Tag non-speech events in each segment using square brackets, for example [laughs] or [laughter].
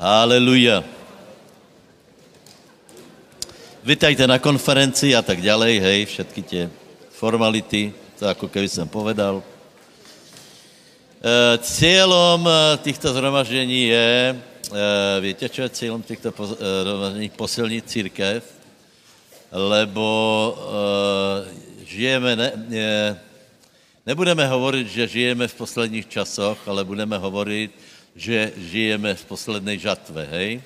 Haleluja. Vítajte na konferenci a tak ďalej, hej, všetky tie formality, to ako keby jsem povedal. E, cílem těchto zhromaždění je, e, víte, čo je cílem těchto zhromaždění? Posilnit církev, lebo e, žijeme, ne, ne, nebudeme hovorit, že žijeme v posledních časoch, ale budeme hovorit, že žijeme v poslední žatve, hej?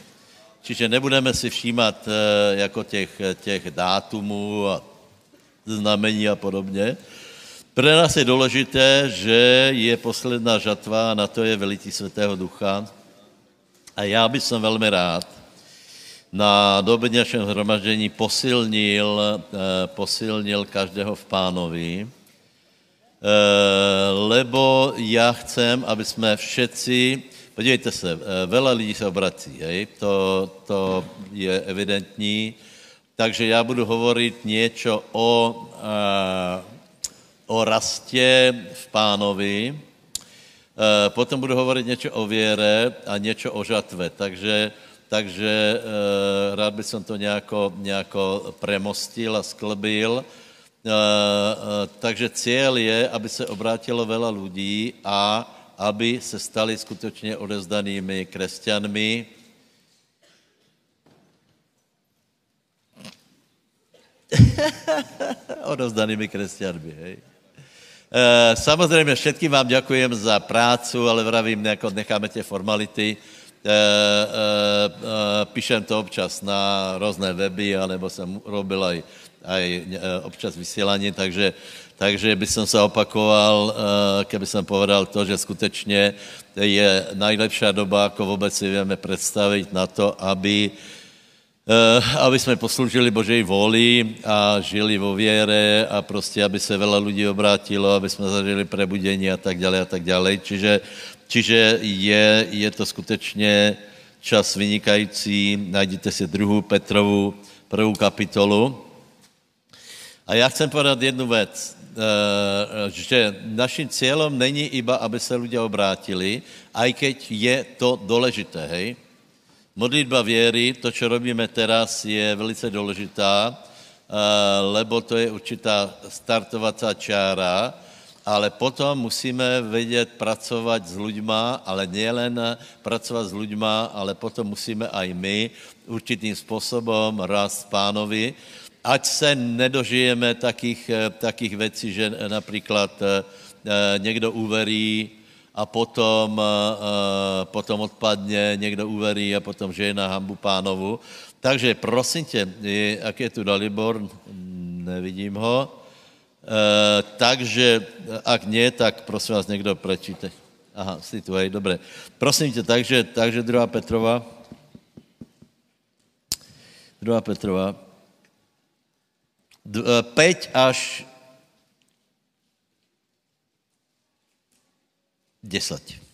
Čiže nebudeme si všímat jako těch, těch dátumů a znamení a podobně. Pro nás je důležité, že je posledná žatva a na to je velití Svatého Ducha. A já bych jsem velmi rád na dobedňašem hromaždění posilnil, posilnil každého v pánovi, lebo já chcem, aby jsme všetci, podívejte se, vela lidí se obrací, hej? To, to je evidentní, takže já budu hovorit něco o, o rastě v pánovi, potom budu hovorit něco o věre a něco o žatve. Takže, takže rád bych to nějako, nějako premostil a sklbil. Takže cíl je, aby se obrátilo vela lidí a aby se stali skutečně odezdanými křesťanmi, [laughs] odovzdanými křesťanmi, hej. E, samozřejmě všetkým vám děkujem za prácu, ale vravím, jako necháme tě formality. E, e, e, píšem to občas na různé weby, anebo jsem robil aj, aj občas vysílání, takže, takže by som se opakoval, keby jsem povedal to, že skutečně je najlepší doba, ako vůbec si vieme představit na to, aby Eh, aby jsme posloužili Božej vůli a žili vo věre a prostě, aby se vela lidí obrátilo, aby jsme zažili prebudení a tak dále a tak dále. Čiže, čiže je, je to skutečně čas vynikající. Najdete si druhou Petrovu prvou kapitolu. A já chcem povedat jednu věc, eh, že naším cílem není iba, aby se lidé obrátili, aj keď je to důležité, hej? Modlitba věry, to, co robíme teraz, je velice důležitá, eh, lebo to je určitá startovací čára, ale potom musíme vědět pracovat s lidma, ale nejen pracovat s lidma, ale potom musíme aj my určitým způsobem rást pánovi, ať se nedožijeme takých, eh, takých věcí, že například eh, někdo uverí, a potom, potom odpadne, někdo uverí a potom žena hambu pánovu. Takže prosím tě, jak je tu Dalibor, nevidím ho, takže ak nie, tak prosím vás někdo prečíte. Aha, si tu, hej, dobré. Prosím tě, takže, takže druhá Petrova. Druhá Petrova. D, uh, 5 až 10.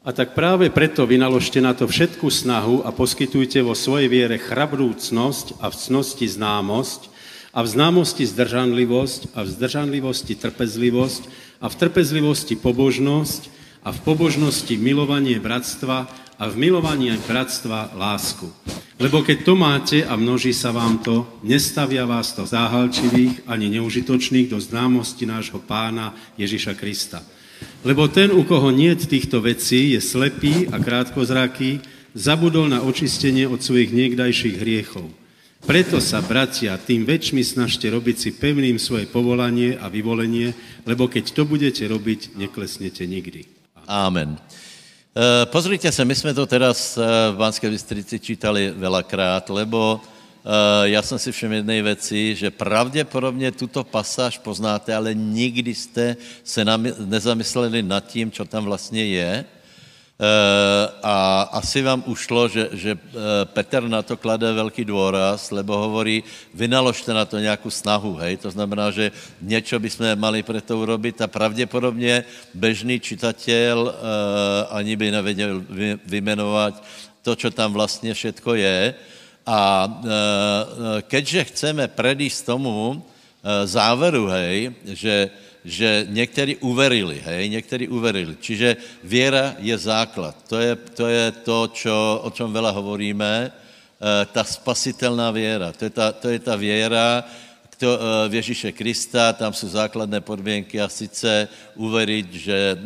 A tak práve preto vynaložte na to všetku snahu a poskytujte vo svojej viere chrabrúcnosť a v cnosti známosť a v známosti zdržanlivosť a v zdržanlivosti trpezlivosť a v trpezlivosti pobožnosť a v pobožnosti milovanie bratstva a v milovaní bratstva lásku. Lebo keď to máte a množí sa vám to, nestavia vás to záhalčivých ani neužitočných do známosti nášho pána Ježiša Krista. Lebo ten, u koho nie týchto vecí, je slepý a krátkozraký, zabudol na očistenie od svojich niekdajších hriechov. Preto sa, bratia, tým väčšmi snažte robiť si pevným svoje povolanie a vyvolenie, lebo keď to budete robiť, neklesnete nikdy. Amen. Uh, pozrite sa, my sme to teraz uh, v Banskej Bystrici čítali veľakrát, lebo Uh, já jsem si všiml jedné věci, že pravděpodobně tuto pasáž poznáte, ale nikdy jste se nezamysleli nad tím, co tam vlastně je. Uh, a asi vám ušlo, že, že uh, Petr na to klade velký důraz, lebo hovorí, vynaložte na to nějakou snahu, hej? To znamená, že něco bychom mali pro to urobit a pravděpodobně bežný čitatel uh, ani by nevěděl vymenovat to, co tam vlastně všetko je. A keďže chceme predísť tomu záveru, hej, že že někteří uverili, hej, někteří uverili. Čiže věra je základ. To je to, je to čo, o čem vela hovoríme, eh, ta spasitelná věra. To je ta, to je ta věra, to, eh, v Ježíše Krista, tam jsou základné podmínky a sice uveriť, že eh,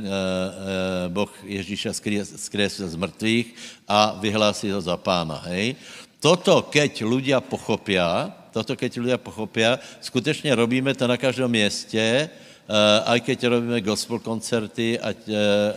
Boh Ježíša skresil z mrtvých a vyhlásí ho za pána. Hej? Toto, keď ľudia pochopia, toto, keď ľudia pochopia, skutečně robíme to na každém městě, aj keď robíme gospel koncerty, ať,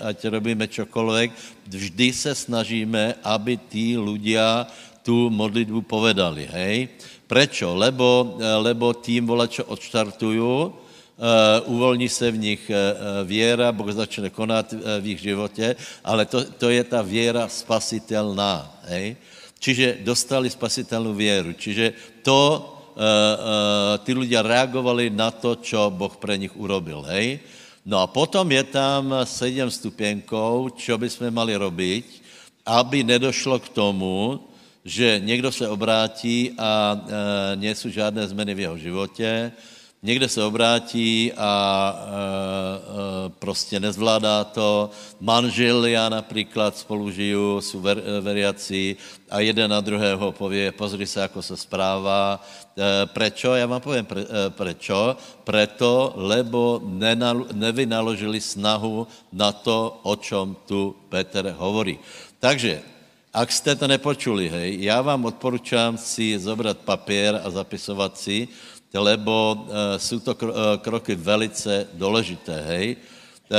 ať robíme čokoliv, vždy se snažíme, aby tí ľudia tu modlitbu povedali, hej? Prečo? Lebo, eh, lebo tým volačo odštartujú, Uh, uvolní se v nich uh, věra, Boh začne konat uh, v jejich životě, ale to, to je ta věra spasitelná. Hej? Čiže dostali spasitelnou věru. Čiže to, ty ľudia reagovali na to, čo Boh pre nich urobil. Hej? No a potom je tam sedm stupienkov, čo by sme mali robiť, aby nedošlo k tomu, že někdo se obrátí a e, nejsou žádné změny v jeho životě, někde se obrátí a e, e, prostě nezvládá to. já například spolu žiju, jsou ver, veriaci a jeden na druhého pově, pozri se, jako se zpráva. E, prečo? Já vám povím, pre, e, prečo. Preto, lebo nenal, nevynaložili snahu na to, o čem tu Petr hovorí. Takže ak jste to nepočuli, hej, já vám odporučám si zobrat papír a zapisovat si, lebo uh, jsou to uh, kroky velice důležité, hej. Uh,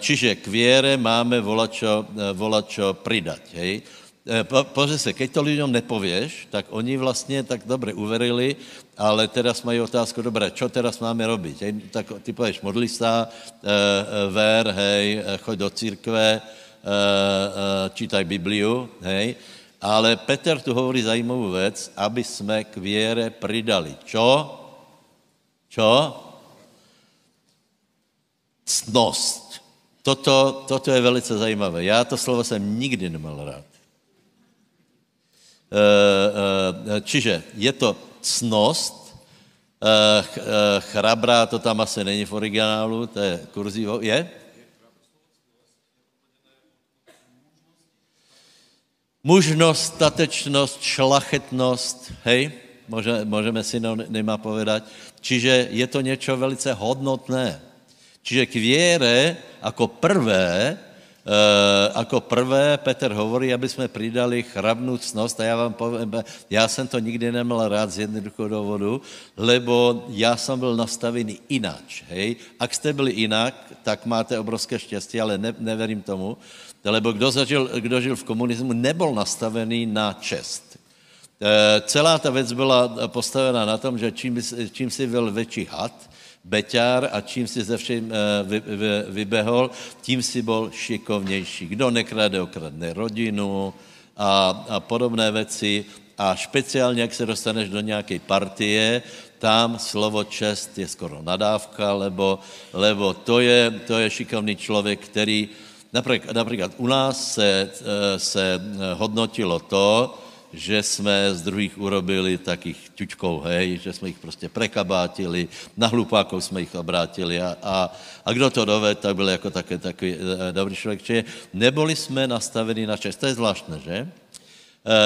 čiže k věre máme volačo, volačo pridať, hej. Po, pozri se, keď to lidem nepověš, tak oni vlastně tak dobře uverili, ale teraz mají otázku, dobré, čo teraz máme robiť? Hej? Tak ty pověš, modli se, uh, ver, hej, choď do církve, Eh, eh, čítaj Bibliu, hej, ale Peter tu hovorí zajímavou věc, aby jsme k věre pridali. Čo? Čo? Cnost. Toto, toto je velice zajímavé. Já to slovo jsem nikdy nemal rád. Eh, čiže je to cnost, chrabrá, to tam asi není v originálu, to je kurzivo, je? mužnost, statečnost, šlachetnost, hej, Může, můžeme si nemá povedať. Čiže je to něco velice hodnotné. Čiže k věre jako prvé, e, jako prvé Petr hovorí, aby jsme přidali chrabnou cnost a já vám povím, já jsem to nikdy neměl rád z jednoduchého důvodu, lebo já jsem byl nastavený ináč, hej. Ak jste byli jinak, tak máte obrovské štěstí, ale ne, neverím tomu. Lebo kdo, zažil, kdo žil v komunismu, nebyl nastavený na čest. E, celá ta věc byla postavena na tom, že čím, čím si byl větší had, beťár a čím si ze všem vy, vy, vybehol, tím si byl šikovnější. Kdo nekrade, okradne rodinu a, a podobné věci. A speciálně, jak se dostaneš do nějaké partie, tam slovo čest je skoro nadávka, lebo, lebo to, je, to je šikovný člověk, který Například, například u nás se, eh, se eh, hodnotilo to, že jsme z druhých urobili takých ťučkou, hej, že jsme jich prostě prekabátili, na hlupákov jsme jich obrátili a, a, a kdo to dovedl, tak byl jako také takový e, dobrý člověk. Čiže neboli jsme nastaveni na čest. To je zvláštné, že? E,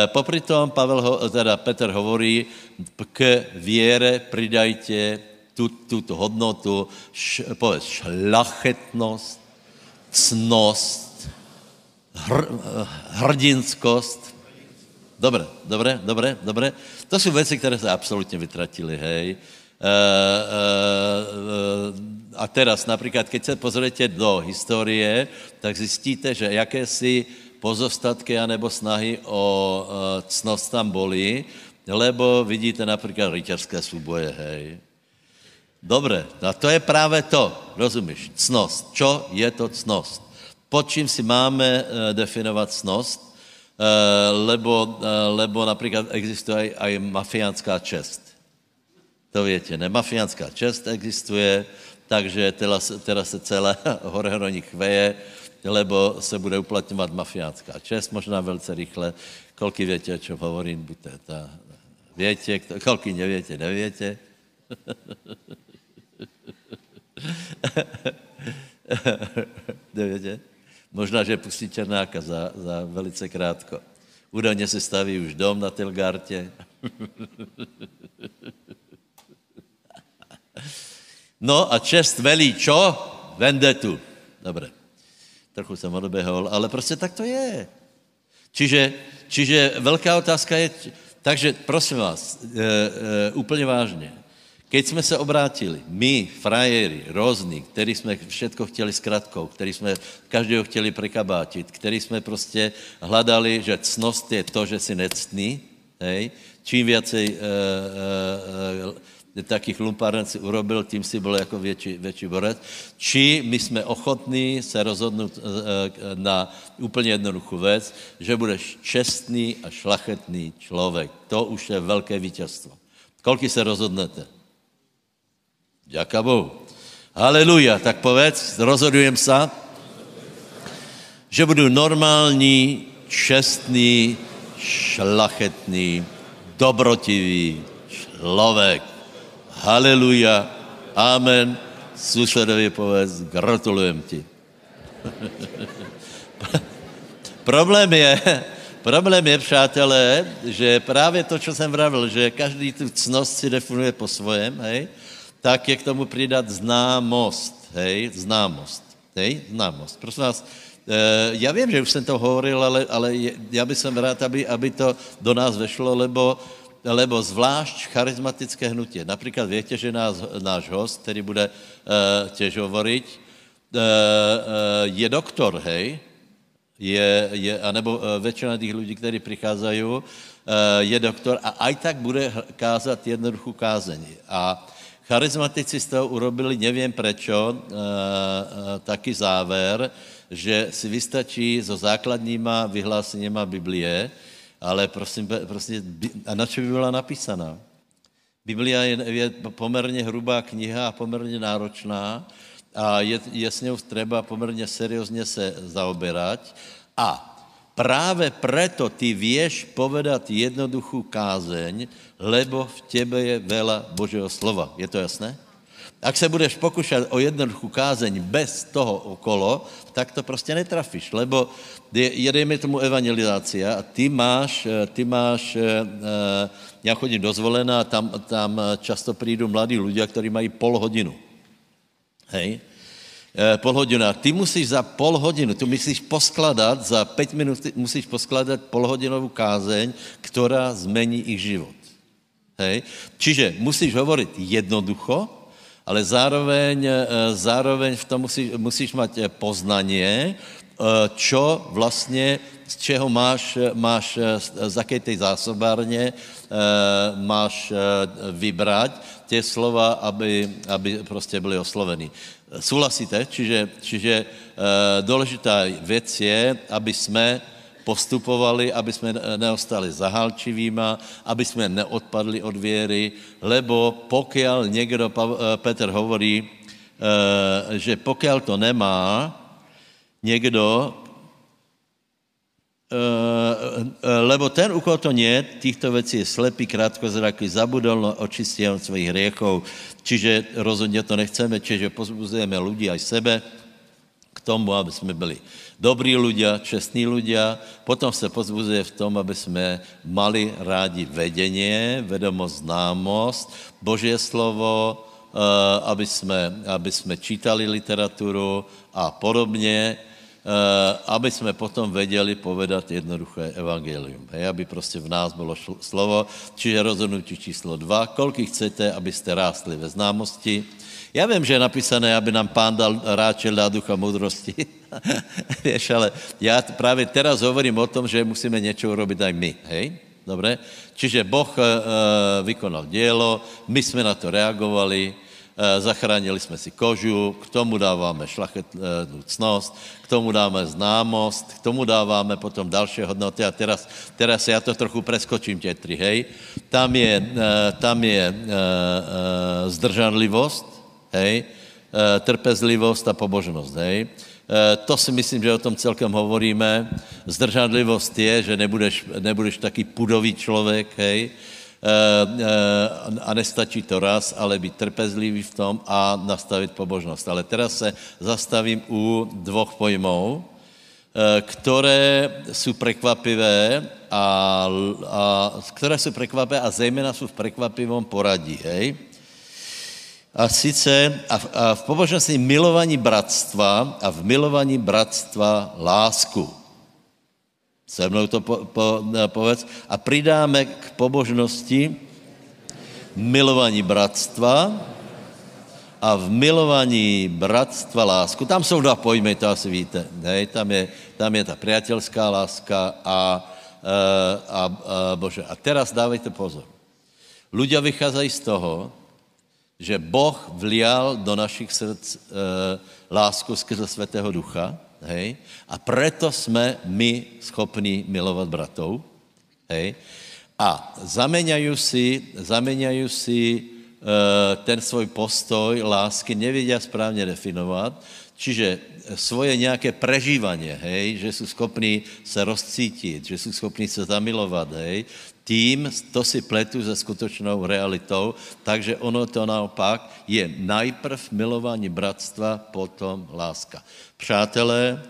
popri tom Pavel, teda Petr hovorí, k věre pridajte tu, tuto hodnotu, š, povedz, šlachetnost, cnost, hr, hrdinskost. Dobré, dobré, dobré, dobré. To jsou věci, které se absolutně vytratily, hej. E, e, a teraz například, keď se pozriete do historie, tak zjistíte, že jakési pozostatky anebo snahy o cnost tam boli, lebo vidíte například ryťarské súboje, hej. Dobre, a to je právě to, rozumíš, cnost. Čo je to cnost? Pod čím si máme definovat cnost? Uh, lebo, uh, lebo například existuje aj mafiánská čest. To větě, ne? Mafiánská čest existuje, takže teraz, teraz se celé [laughs] horehroní chveje, lebo se bude uplatňovat mafiánská čest, možná velice rychle. Kolky větě, o čem hovorím, buďte ta, větě, kolky nevětě, nevětě. [laughs] Nevědě? Možná, že pustí Černáka za, za velice krátko. Údajně se staví už dom na Telgártě. [laughs] No a čest velí čo? Vendetu. Dobré. Trochu jsem odběhol, ale prostě tak to je. Čiže, čiže velká otázka je, takže prosím vás, e, e, úplně vážně, keď jsme se obrátili, my, frajery, různí, který jsme všetko chtěli s kratkou, který jsme každého chtěli prekabátit, který jsme prostě hledali, že cnost je to, že si nectný, hej, čím viacej e, e, takých lumpáren si urobil, tím si byl jako větší, větší borec. Či my jsme ochotní se rozhodnout e, na úplně jednoduchou věc, že budeš čestný a šlachetný člověk. To už je velké vítězstvo. Kolik se rozhodnete? Ďaká Bohu. Haleluja. Tak povedz, rozhodujem se, že budu normální, čestný, šlachetný, dobrotivý člověk. Haleluja. Amen. Susedovi povedz, gratulujem ti. [laughs] problém je, problém je, přátelé, že právě to, co jsem vravil, že každý tu cnost si definuje po svojem, hej, tak je k tomu přidat známost, hej, známost, hej, známost. Prosím vás, e, já vím, že už jsem to hovoril, ale, ale já bych jsem rád, aby, aby to do nás vešlo, lebo, lebo zvlášť charizmatické hnutí. Například větě, že nás, náš host, který bude e, těž hovoriť, e, e, je doktor, hej, je, je, anebo většina těch lidí, kteří přicházejí, je doktor a aj tak bude kázat jednoduchou kázeň. A Charizmatici z toho urobili, nevím prečo, e, e, taky záver, že si vystačí so základníma vyhláseníma Biblie, ale prosím, prosím a na čo by byla napísaná? Biblia je, je poměrně hrubá kniha a poměrně náročná a je, je s ňou třeba poměrně seriózně se zaoberať a Práve preto ty vieš povedat jednoduchou kázeň, lebo v tebe je vela Božího slova. Je to jasné? Ak se budeš pokušat o jednoduchou kázeň bez toho okolo, tak to prostě netrafíš, lebo je, tomu evangelizácia a ty máš, ty máš, eh, já chodím dozvolená, tam, tam často přijdou mladí ľudia, kteří mají pol hodinu. Hej? Eh, pol hodinu. A ty musíš za pol hodinu, tu musíš poskladat, za pět minut musíš poskladat polhodinovou kázeň, která zmení ich život. Hej? Čiže musíš hovorit jednoducho, ale zároveň, eh, zároveň v tom musíš, musíš mít eh, poznanie, čo vlastně, z čeho máš, máš z jaké tej zásobárně máš vybrať tě slova, aby, aby prostě byly osloveny. Souhlasíte? Čiže, čiže důležitá věc je, aby jsme postupovali, aby jsme neostali zahalčivýma, aby jsme neodpadli od věry, lebo pokud někdo, eh, Petr hovorí, že pokud to nemá někdo, lebo ten, u koho to nie, týchto věcí je slepý, krátkozraký, zabudol, no, očistil svých hriechov, čiže rozhodně to nechceme, čiže pozbuzujeme lidi aj sebe k tomu, aby jsme byli dobrí ľudia, čestní ľudia, potom se pozbuzuje v tom, aby jsme mali rádi vedenie, vedomost, známost, Božie slovo, aby jsme, aby jsme čítali literaturu a podobně, Eh, aby jsme potom věděli povedat jednoduché evangelium. Hej, aby prostě v nás bylo slovo. Čiže rozhodnutí číslo dva. Kolik chcete, abyste rástli ve známosti? Já vím, že je napísané, aby nám pán dal ráčel dá ducha moudrosti. [laughs] Víš, ale já právě teraz hovorím o tom, že musíme něco urobit aj my. Hej? Dobre? Čiže Boh e, vykonal dielo, my jsme na to reagovali, Eh, zachránili jsme si kožu, k tomu dáváme šlachetnou cnost, k tomu dáme známost, k tomu dáváme potom další hodnoty a teraz, teraz já to trochu preskočím, tě tři, hej. Tam je, eh, tam je eh, zdržanlivost, hej, trpezlivost a pobožnost, hej. To si myslím, že o tom celkem hovoríme. Zdržanlivost je, že nebudeš, nebudeš taký pudový člověk, hej, a nestačí to raz, ale být trpezlivý v tom a nastavit pobožnost. Ale teraz se zastavím u dvoch pojmů, které jsou překvapivé a, a které jsou překvapivé a zejména jsou v překvapivom poradí, hej? A sice a v, a v pobožnosti milovaní bratstva a v milovaní bratstva lásku. Se mnou to po, po, povedz. A přidáme k pobožnosti milovaní bratstva a v milovaní bratstva lásku. Tam jsou dva pojmy, to asi víte. Ne? Tam, je, tam je ta přátelská láska a, a, a, a bože. A teraz dávejte pozor. Ľudia vycházají z toho, že Boh vlial do našich srdc e, lásku skrze Svatého Ducha, hej, a preto jsme my schopni milovat bratov, hej, a zaměňají si, zaměňají si e, ten svůj postoj lásky, nevědí správně definovat, čiže svoje nějaké prežívanie, hej, že jsou schopni se rozcítit, že jsou schopni se zamilovat, hej, tím to si pletu se skutečnou realitou, takže ono to naopak je najprv milování bratstva, potom láska. Přátelé,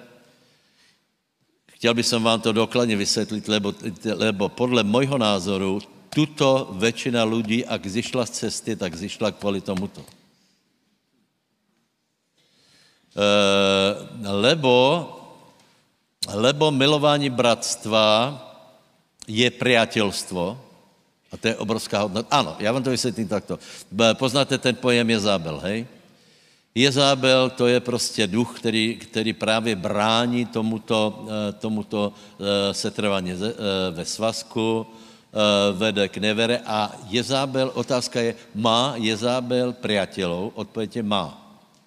chtěl bych vám to dokladně vysvětlit, lebo, lebo podle mojho názoru tuto většina lidí, ak zišla z cesty, tak zišla kvůli tomuto. E, lebo, lebo milování bratstva je priateľstvo, a to je obrovská hodnota. Ano, já vám to vysvětlím takto. Poznáte ten pojem Jezábel, hej? Jezábel to je prostě duch, který, který právě brání tomuto, eh, tomuto eh, setrvání eh, ve svazku, vede k nevere a Jezábel, otázka je, má Jezábel priateľov? Odpověď je má.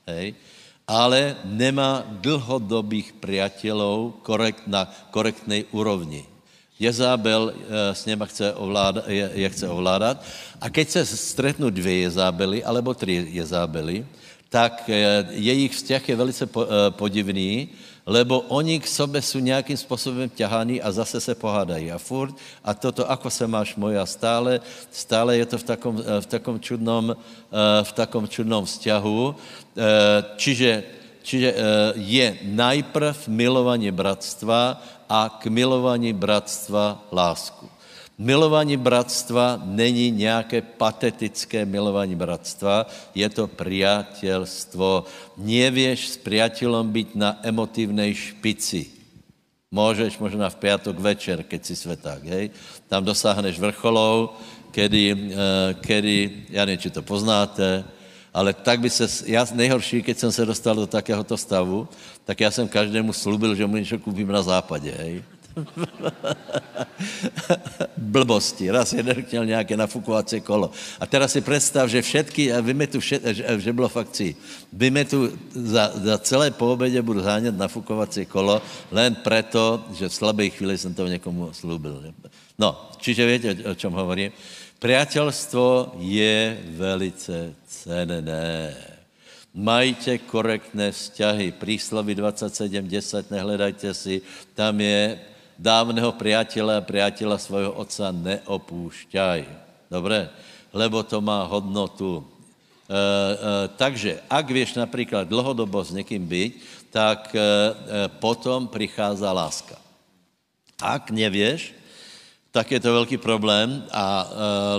Hej? Ale nemá dlhodobých priateľov korekt, na korektnej úrovni. Jezábel eh, s něma chce ovládat, je, je chce ovládat. A keď se stretnou dvě Jezábely, alebo tři Jezábely, tak eh, jejich vzťah je velice eh, podivný, lebo oni k sobě jsou nějakým způsobem ťahaní a zase se pohádají. A furt, a toto, ako se máš moja, stále, stále je to v takom, v takom, čudnom, v takom čudnom vzťahu. Čiže, čiže je najprv milovanie bratstva a k milování bratstva lásku. Milování bratstva není nějaké patetické milování bratstva, je to priateľstvo. Nevieš s priateľom být na emotivnej špici. Můžeš možná v pátek večer, keď si sveták, hej? Tam dosáhneš vrcholov, kedy, eh, kedy, já nevím, či to poznáte, ale tak by se, já nejhorší, keď jsem se dostal do takéhoto stavu, tak já jsem každému slubil, že mu něco koupím na západě, hej. [laughs] Blbosti. Raz jeden chtěl nějaké nafukovací kolo. A teraz si představ, že všetky, a vymetu, všet, že, že bylo fakt cí, vymetu za, za celé po obědě budu zánět nafukovací kolo, len preto, že v slabé chvíli jsem to někomu slúbil. No, čiže víte, o čem hovorím. Priateľstvo je velice cenné. Majte korektné vzťahy. Príslovy 27.10, nehledajte si, tam je dávného priateľa a priateľa svojho otca neopúšťaj. Dobre? Lebo to má hodnotu. E, e, takže, ak vieš například dlhodobo s někým být, tak e, e, potom přichází láska. Ak nevieš, tak je to velký problém a e,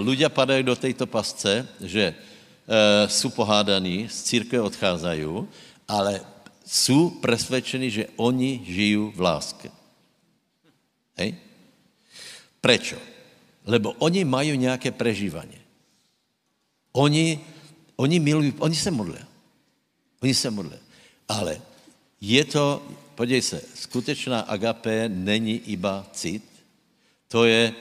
ľudia padají do této pasce, že e, jsou pohádaní, z církve odcházají, ale jsou presvedčení, že oni žijí v láske. Hej? Prečo? Lebo oni mají nějaké prežívání. Oni, oni milují, oni se modlí. Oni se modlí. Ale je to, podívej se, skutečná agapé není iba cit, to je,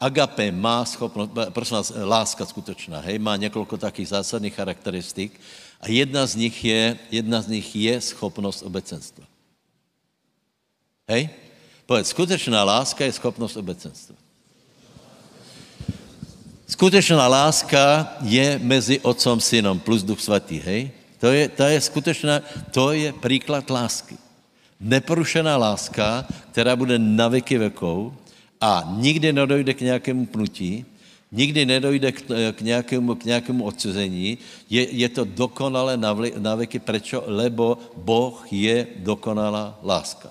agape má schopnost, prosím vás, láska skutečná, hej, má několik takých zásadních charakteristik a jedna z nich je, jedna z nich je schopnost obecenstva. Hej? Povedz, skutečná láska je schopnost obecenstva. Skutečná láska je mezi otcom, synom plus duch svatý, hej? To je, to je skutečná, to je příklad lásky. Neporušená láska, která bude na věky vekou, a nikdy nedojde k nějakému pnutí, nikdy nedojde k, k, nějakému, k nějakému odsuzení. Je, je to dokonalé na, věky. Prečo? Lebo Boh je dokonalá láska.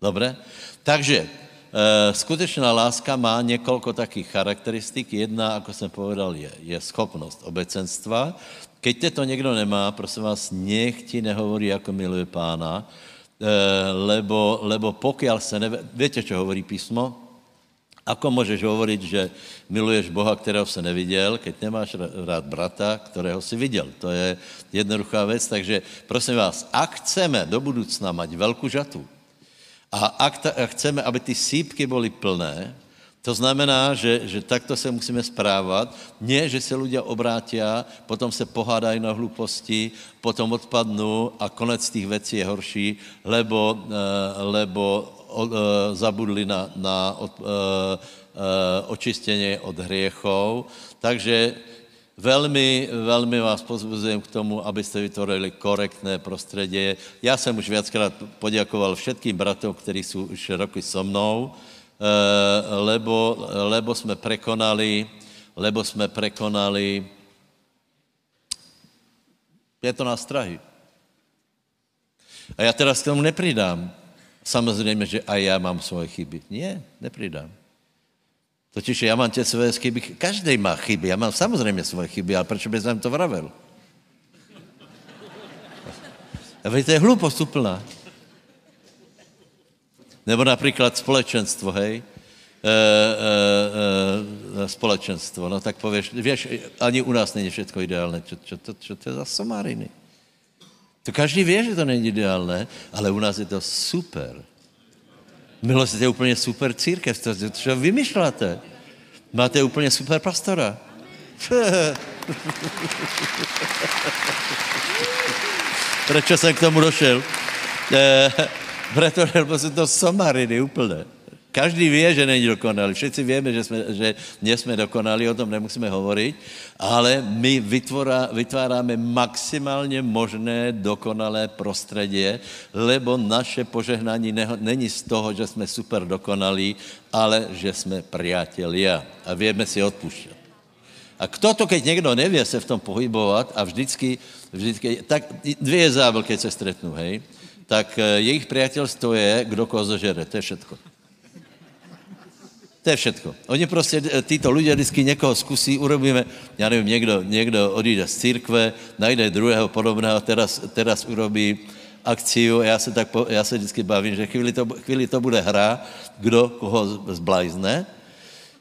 Dobre? Takže Eh, skutečná láska má několik takých charakteristik. Jedna, jako jsem povedal, je, je schopnost obecenstva. Keď to někdo nemá, prosím vás, nech ti nehovorí, jako miluje pána, eh, lebo, lebo pokiaľ se neve... Víte, čo hovorí písmo? Ako můžeš hovoriť, že miluješ Boha, kterého se neviděl, keď nemáš rád brata, kterého si viděl. To je jednoduchá věc, takže prosím vás, ak chceme do budoucna mať velkou žatu, a ak ta, a chceme, aby ty sípky byly plné, to znamená, že, že takto se musíme správat. Ne, že se lidé obrátí, potom se pohádají na hluposti, potom odpadnou a konec těch věcí je horší, lebo, eh, lebo zabudli na, na od, eh, očistění od hriechov. Takže Velmi, velmi vás pozbuzujem k tomu, abyste vytvorili korektné prostředí. Já jsem už viackrát poděkoval všetkým bratům, kteří jsou už roky so mnou, eh, lebo, lebo jsme prekonali, lebo jsme prekonali, je to nástrahy. A já teda k tomu nepridám. Samozřejmě, že aj já mám svoje chyby. Ne, nepridám. Totiž já mám tě své chyby, každý má chyby, já mám samozřejmě svoje chyby, ale proč bys nám to vravel? A vy, to je hlupost úplná. Nebo například společenstvo, hej? E, e, e, společenstvo, no tak pověš, víš, ani u nás není všechno ideálné, čo, čo, to, čo to je za somáriny? To každý ví, že to není ideálné, ale u nás je to super. Milost je úplně super církev, to, co vymýšláte. Máte úplně super pastora. [laughs] Proč jsem k tomu došel? [laughs] E, pretože jsou to somariny úplně. Každý ví, že není dokonalý. Všichni víme, že, jsme, že nejsme dokonalí, o tom nemusíme hovorit, ale my vytvorá, vytváráme maximálně možné dokonalé prostředí, lebo naše požehnání ne, není z toho, že jsme super dokonalí, ale že jsme priatelia a víme si odpuštět. A kdo to, keď někdo neví se v tom pohybovat a vždycky, vždycky tak dvě zável, keď se stretnou, hej, tak eh, jejich přátelství je, kdo koho zažere, to je všetko. To je všetko. Oni prostě, eh, títo lidé vždycky někoho zkusí, urobíme, já nevím, někdo, někdo odjde z církve, najde druhého podobného, teraz, teraz urobí akciu, já se, tak, já se vždycky bavím, že chvíli to, chvíli to bude hra, kdo koho zblajzne,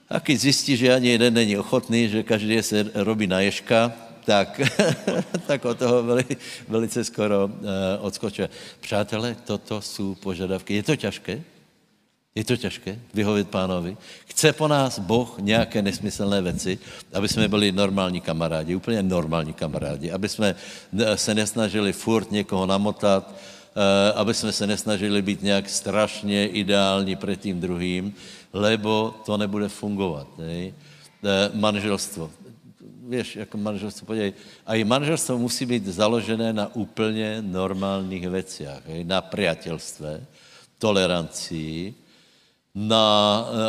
a když zjistí, že ani jeden není ochotný, že každý se robí na ješka, tak, [laughs] tak od toho veli, velice skoro uh, odskočuje. Přátelé, toto jsou požadavky. Je to těžké? Je to těžké vyhovět pánovi. Chce po nás Boh nějaké nesmyslné věci, aby jsme byli normální kamarádi, úplně normální kamarádi, aby jsme se nesnažili furt někoho namotat, eh, aby jsme se nesnažili být nějak strašně ideální před tím druhým, lebo to nebude fungovat. Ne? Eh, manželstvo. Víš, jako manželstvo, podívej, a i manželstvo musí být založené na úplně normálních věcech, na přátelství, tolerancii, na,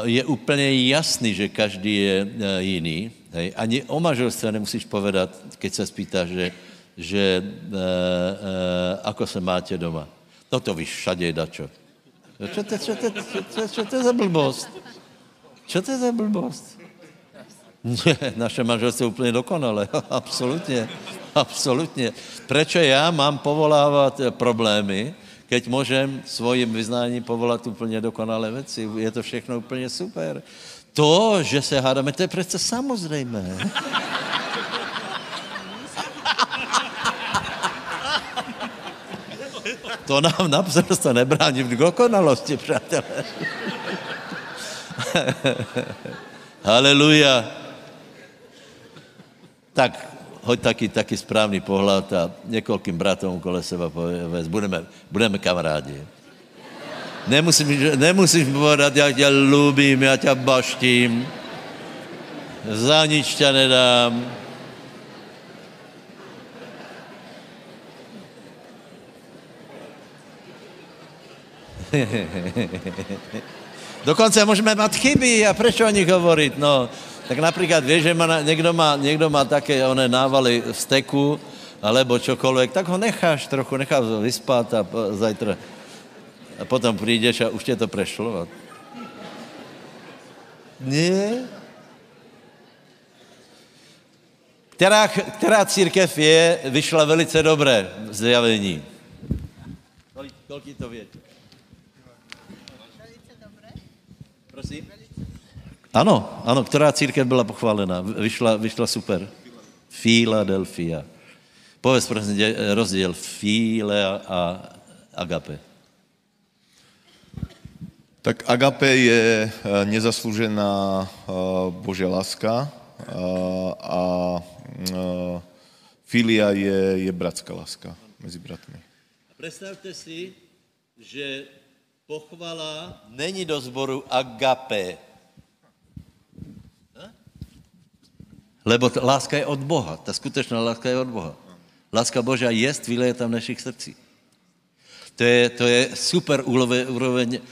eh, je úplně jasný, že každý je eh, jiný. Hej. Ani o manželství nemusíš povedat, keď se spýtáš, že, že e, e, ako se máte doma. No to víš, všade je dačo. Čo to, čo, to, čo, čo to je za blbost? Čo to je za blbost? Ne, naše manželství je úplně dokonalé. [laughs] absolutně. Absolutně. Proč já mám povolávat problémy, keď můžem svojím vyznáním povolat úplně dokonalé věci. Je to všechno úplně super. To, že se hádáme, to je přece samozřejmé. [laughs] To nám naprosto nebrání v dokonalosti, přátelé. [laughs] Haleluja. Tak, hoď taky, taky správný pohled a několikým bratům kole seba povedz, budeme, budeme kamarádi. Nemusím, nemusíš povedat, já tě lubím, já tě baštím, za nič tě nedám. [laughs] Dokonce můžeme mít chyby a proč o nich hovorit, no. Tak například, víš, že má, někdo, má, někdo má také oné návaly v steku, alebo čokoľvek, tak ho necháš trochu, necháš ho vyspat a zajtra a potom přijdeš a už tě to prešlo. Ne? Která, která církev je, vyšla velice dobré v zjavení. Kolik, kolik to větě? Velice dobré. Prosím? Ano, ano, která církev byla pochválená, vyšla, vyšla super. Filadelfia. Povedz prosím rozdíl file a, agape. Tak agape je eh, nezaslužená eh, Božia láska eh, a filia je, je bratská láska mezi bratmi. Představte si, že pochvala není do zboru agape. Lebo ta láska je od Boha. Ta skutečná láska je od Boha. Láska Božá je vylieta v našich srdcích. To je, to je super úroveň, úroveň e, e,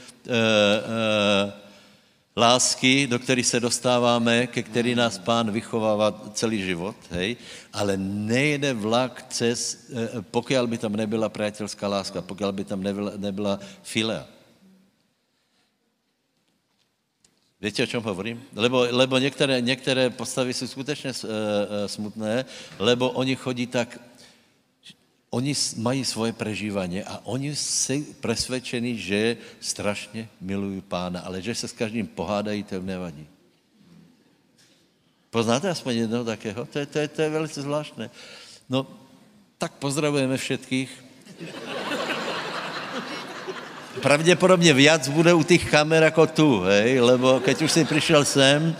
lásky, do které se dostáváme, ke který nás pán vychovává celý život, hej? ale nejde vlak cez, e, pokud by tam nebyla přátelská láska, pokud by tam nebyla, nebyla filea. Víte, o čem hovorím? Lebo, lebo některé, některé postavy jsou skutečně uh, smutné, lebo oni chodí tak, oni mají svoje prežívání a oni jsou přesvědčeni, že strašně milují pána, ale že se s každým pohádají, to jim nevadí. Poznáte aspoň jednoho takého? To je, to je, to je velice zvláštné. No, tak pozdravujeme všetkých. Pravděpodobně viac bude u těch kamer jako tu, hej? lebo keď už jsi přišel sem,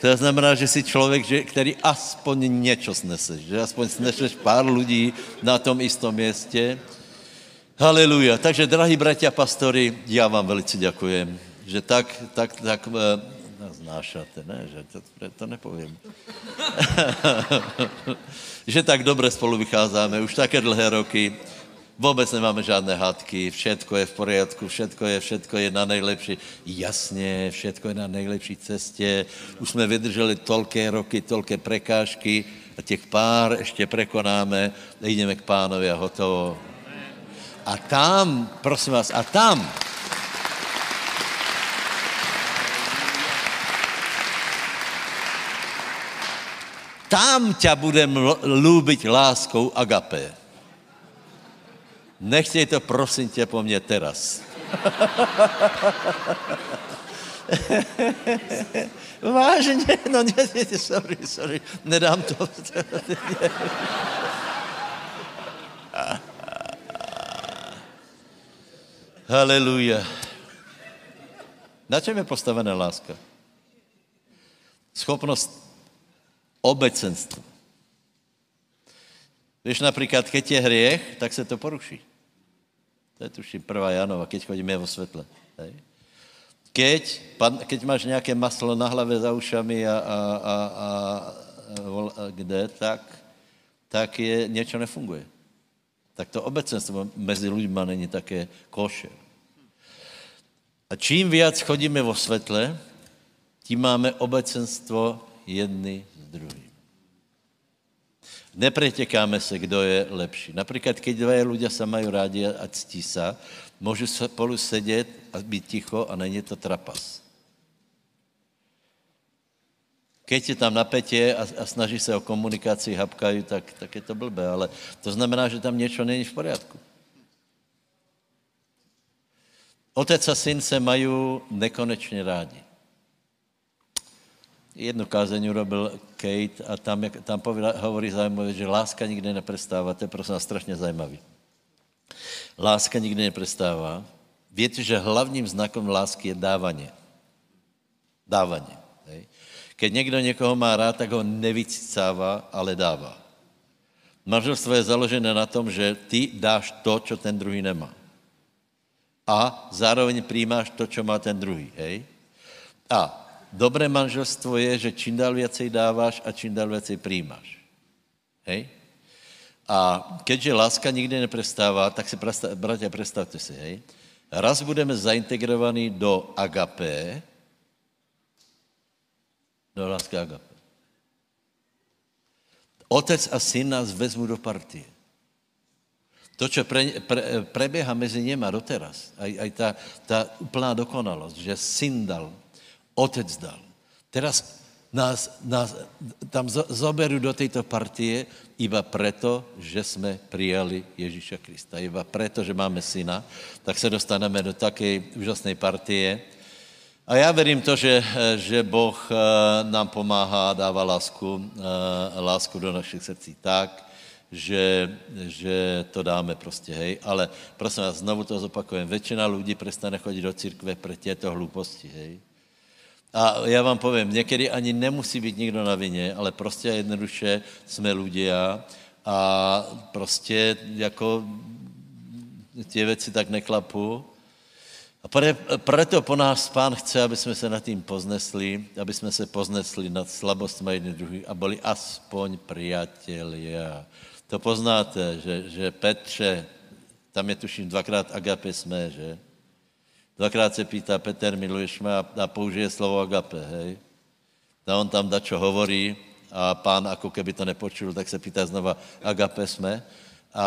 to znamená, že jsi člověk, že, který aspoň něco sneseš, že aspoň sneseš pár lidí na tom istom městě. Haleluja. Takže, drahí bratia pastory, já vám velice děkujem, že tak, tak, tak no, znášate, ne, že to, to nepovím. [laughs] že tak dobře spolu vycházíme, už také dlhé roky. Vůbec nemáme žádné hádky, všetko je v poriadku, všetko je, všetko je na nejlepší. Jasně, všetko je na nejlepší cestě. Už jsme vydrželi tolké roky, tolké prekážky a těch pár ještě prekonáme jdeme k pánovi a hotovo. A tam, prosím vás, a tam, tam tě budem lúbit láskou agapé. Nechtěj to, prosím tě, po mně teraz. [laughs] Vážně, no ne, ne, sorry, sorry, nedám to. [laughs] Haleluja. Na čem je postavená láska? Schopnost obecenstva. Víš, například, keď je hriech, tak se to poruší. To je tuším prvá Janova, keď chodíme vo svetle. Hej. Keď, pan, keď máš nějaké maslo na hlavě za ušami a, a, a, a, a kde, tak, tak je, něco nefunguje. Tak to obecenstvo mezi lidmi není také košer. A čím víc chodíme vo svetle, tím máme obecenstvo jedny s druhým. Nepretekáme se, kdo je lepší. Například, keď dva ľudia se mají rádi a ctí se, můžu spolu sedět a být ticho a není to trapas. Keď je tam napětě a, a snaží se o komunikaci, hapkají, tak, tak je to blbé, ale to znamená, že tam něco není v pořádku. Otec a syn se mají nekonečně rádi jednu kázeň urobil Kate a tam, tam povědá, hovorí zajímavé, že láska nikdy neprestává. To je prosím strašně zajímavý. Láska nikdy neprestává. Víte, že hlavním znakem lásky je dávání. Dávání. Hej. Keď někdo někoho má rád, tak ho nevycicává, ale dává. Manželstvo je založené na tom, že ty dáš to, co ten druhý nemá. A zároveň přijímáš to, co má ten druhý. Hej? A Dobré manželstvo je, že čím dál věcej dáváš a čím dál věcej přijímáš. Hej? A keďže láska nikdy neprestává, tak si, bratia, představte si, hej, raz budeme zaintegrovaní do agapé Do lásky agape. Otec a syn nás vezmu do partie. To, čo pre, pre, prebieha mezi něma doteraz, aj, aj ta, ta úplná dokonalost, že syn dal, otec dal. Teraz nás, nás tam zoberu do této partie iba preto, že jsme přijali Ježíša Krista. Iba preto, že máme syna, tak se dostaneme do také úžasné partie. A já verím to, že, že Boh eh, nám pomáhá, dává lásku, eh, lásku do našich srdcí tak, že, že to dáme prostě, hej. Ale prosím vás, znovu to zopakujem, většina lidí přestane chodit do církve pro těto hlouposti, hej. A já vám povím, někdy ani nemusí být nikdo na vině, ale prostě jednoduše jsme ľudia a prostě jako ty věci tak neklapu. A pre, preto po nás pán chce, aby jsme se nad tím poznesli, aby jsme se poznesli nad slabostmi jedných druhých a byli aspoň priatelia. To poznáte, že, že Petře, tam je tuším dvakrát agape jsme, že? Dvakrát se pýtá Peter, miluješ mě a, použije slovo agape, hej. A on tam čo hovorí a pán, ako keby to nepočul, tak se pýtá znova, agape jsme. A, a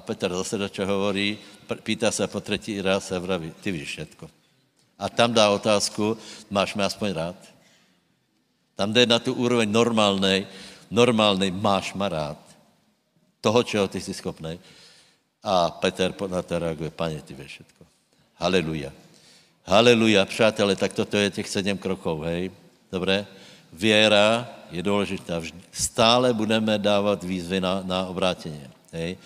Petr zase čo hovorí, pýtá se po třetí raz a vraví, ty víš všetko. A tam dá otázku, máš mě aspoň rád? Tam jde na tu úroveň normálnej, normálnej, máš ma rád. Toho, čeho ty jsi schopný. A Petr na to reaguje, pane, ty víš všetko. Haleluja. Haleluja, přátelé, tak toto je těch sedm kroků, hej? Dobré? Věra je důležitá. Stále budeme dávat výzvy na, na obrátění. Hej?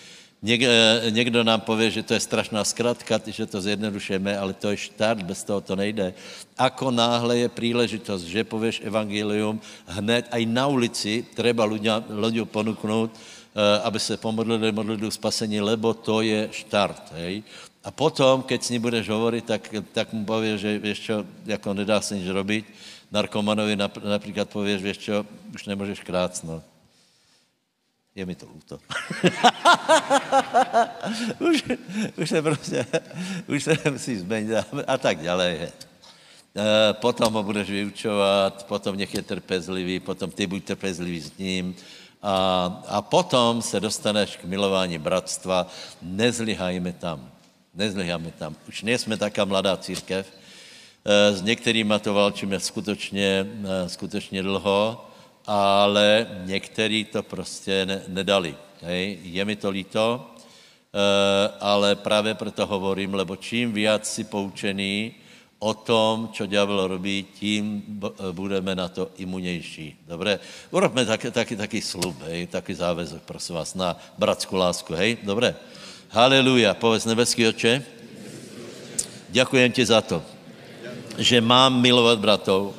Něk, eh, někdo nám pově, že to je strašná zkratka, že to zjednodušujeme, ale to je štart, bez toho to nejde. Ako náhle je příležitost, že pověš evangelium, hned aj na ulici treba ľuďom ponuknout, eh, aby se pomodlili modlitbu spasení, lebo to je štart. Hej? A potom, keď s ní budeš hovoriť, tak, tak mu povieš, že vieš čo, jako nedá se nič robiť. Narkomanovi nap, například povieš, vieš čo, už nemůžeš krácť, no. Je mi to lúto. [laughs] už, už se prostě, už se nemusí změnit a, a tak ďalej. E, potom ho budeš vyučovat, potom nech je trpezlivý, potom ty buď trpezlivý s ním, a, a potom se dostaneš k milování bratstva, nezlyhajme tam. Nezlyháme tam. Už nejsme taká mladá církev. Eh, s některými to válčíme skutečně, eh, skutečně dlho, ale někteří to prostě ne, nedali. Hej. Je mi to líto, eh, ale právě proto hovorím, lebo čím víc si poučený o tom, co ďábel robí, tím budeme na to imunější. Dobré? Urobme taky, taky, taky slub, hej, taky záväzok, prosím vás, na bratskou lásku, hej? Dobré? Haleluja. Povedz nebeský oče. Děkujem ti za to, že mám milovat bratov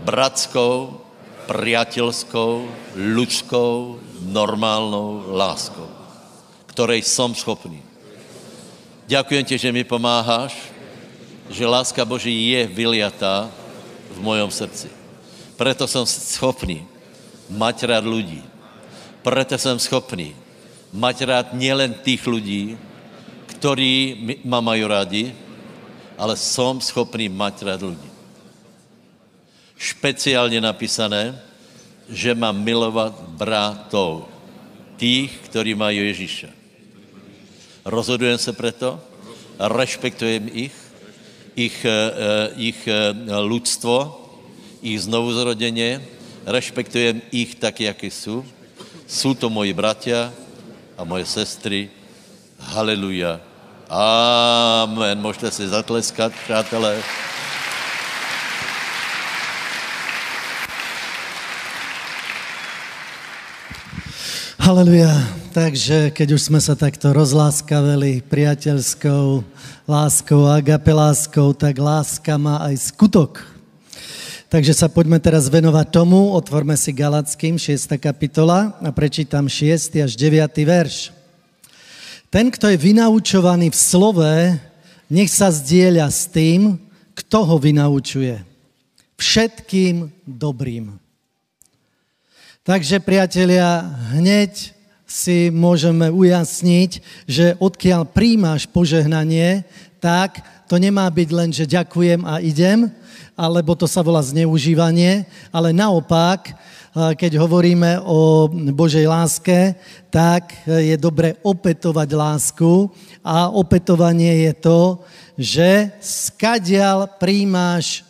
bratskou, priatelskou, ľudskou, normálnou láskou, ktorej som schopný. Ďakujem ti, že mi pomáháš, že láska Boží je vyliatá v mojom srdci. Preto som schopný mať rád ľudí. Preto som schopný mať rád nielen tých lidí, ktorí ma mají rádi, ale som schopný mať rád lidí. Špeciálně napísané, že mám milovat bratov, tých, ktorí mají Ježíša. Rozhodujem se preto, respektujem ich, ich, eh, ich eh, ľudstvo, ich znovuzrodeně, respektujem ich tak, jaký jsou. Jsou to moji bratia, a moje sestry. Haleluja. Amen. Můžete si zatleskat, přátelé. Haleluja. Takže keď už jsme se takto rozláskavili priateľskou láskou, agape láskou, tak láska má aj skutok. Takže sa poďme teraz venovať tomu, otvorme si Galackým 6. kapitola a prečítam 6. až 9. verš. Ten, kto je vynaučovaný v slove, nech sa zdieľa s tým, kto ho vynaučuje. Všetkým dobrým. Takže, priatelia, hneď si môžeme ujasniť, že odkiaľ príjmaš požehnanie, tak to nemá byť len, že ďakujem a idem, alebo to sa volá zneužívanie, ale naopak, keď hovoríme o Božej láske, tak je dobre opetovať lásku a opetovanie je to, že skadial príjmáš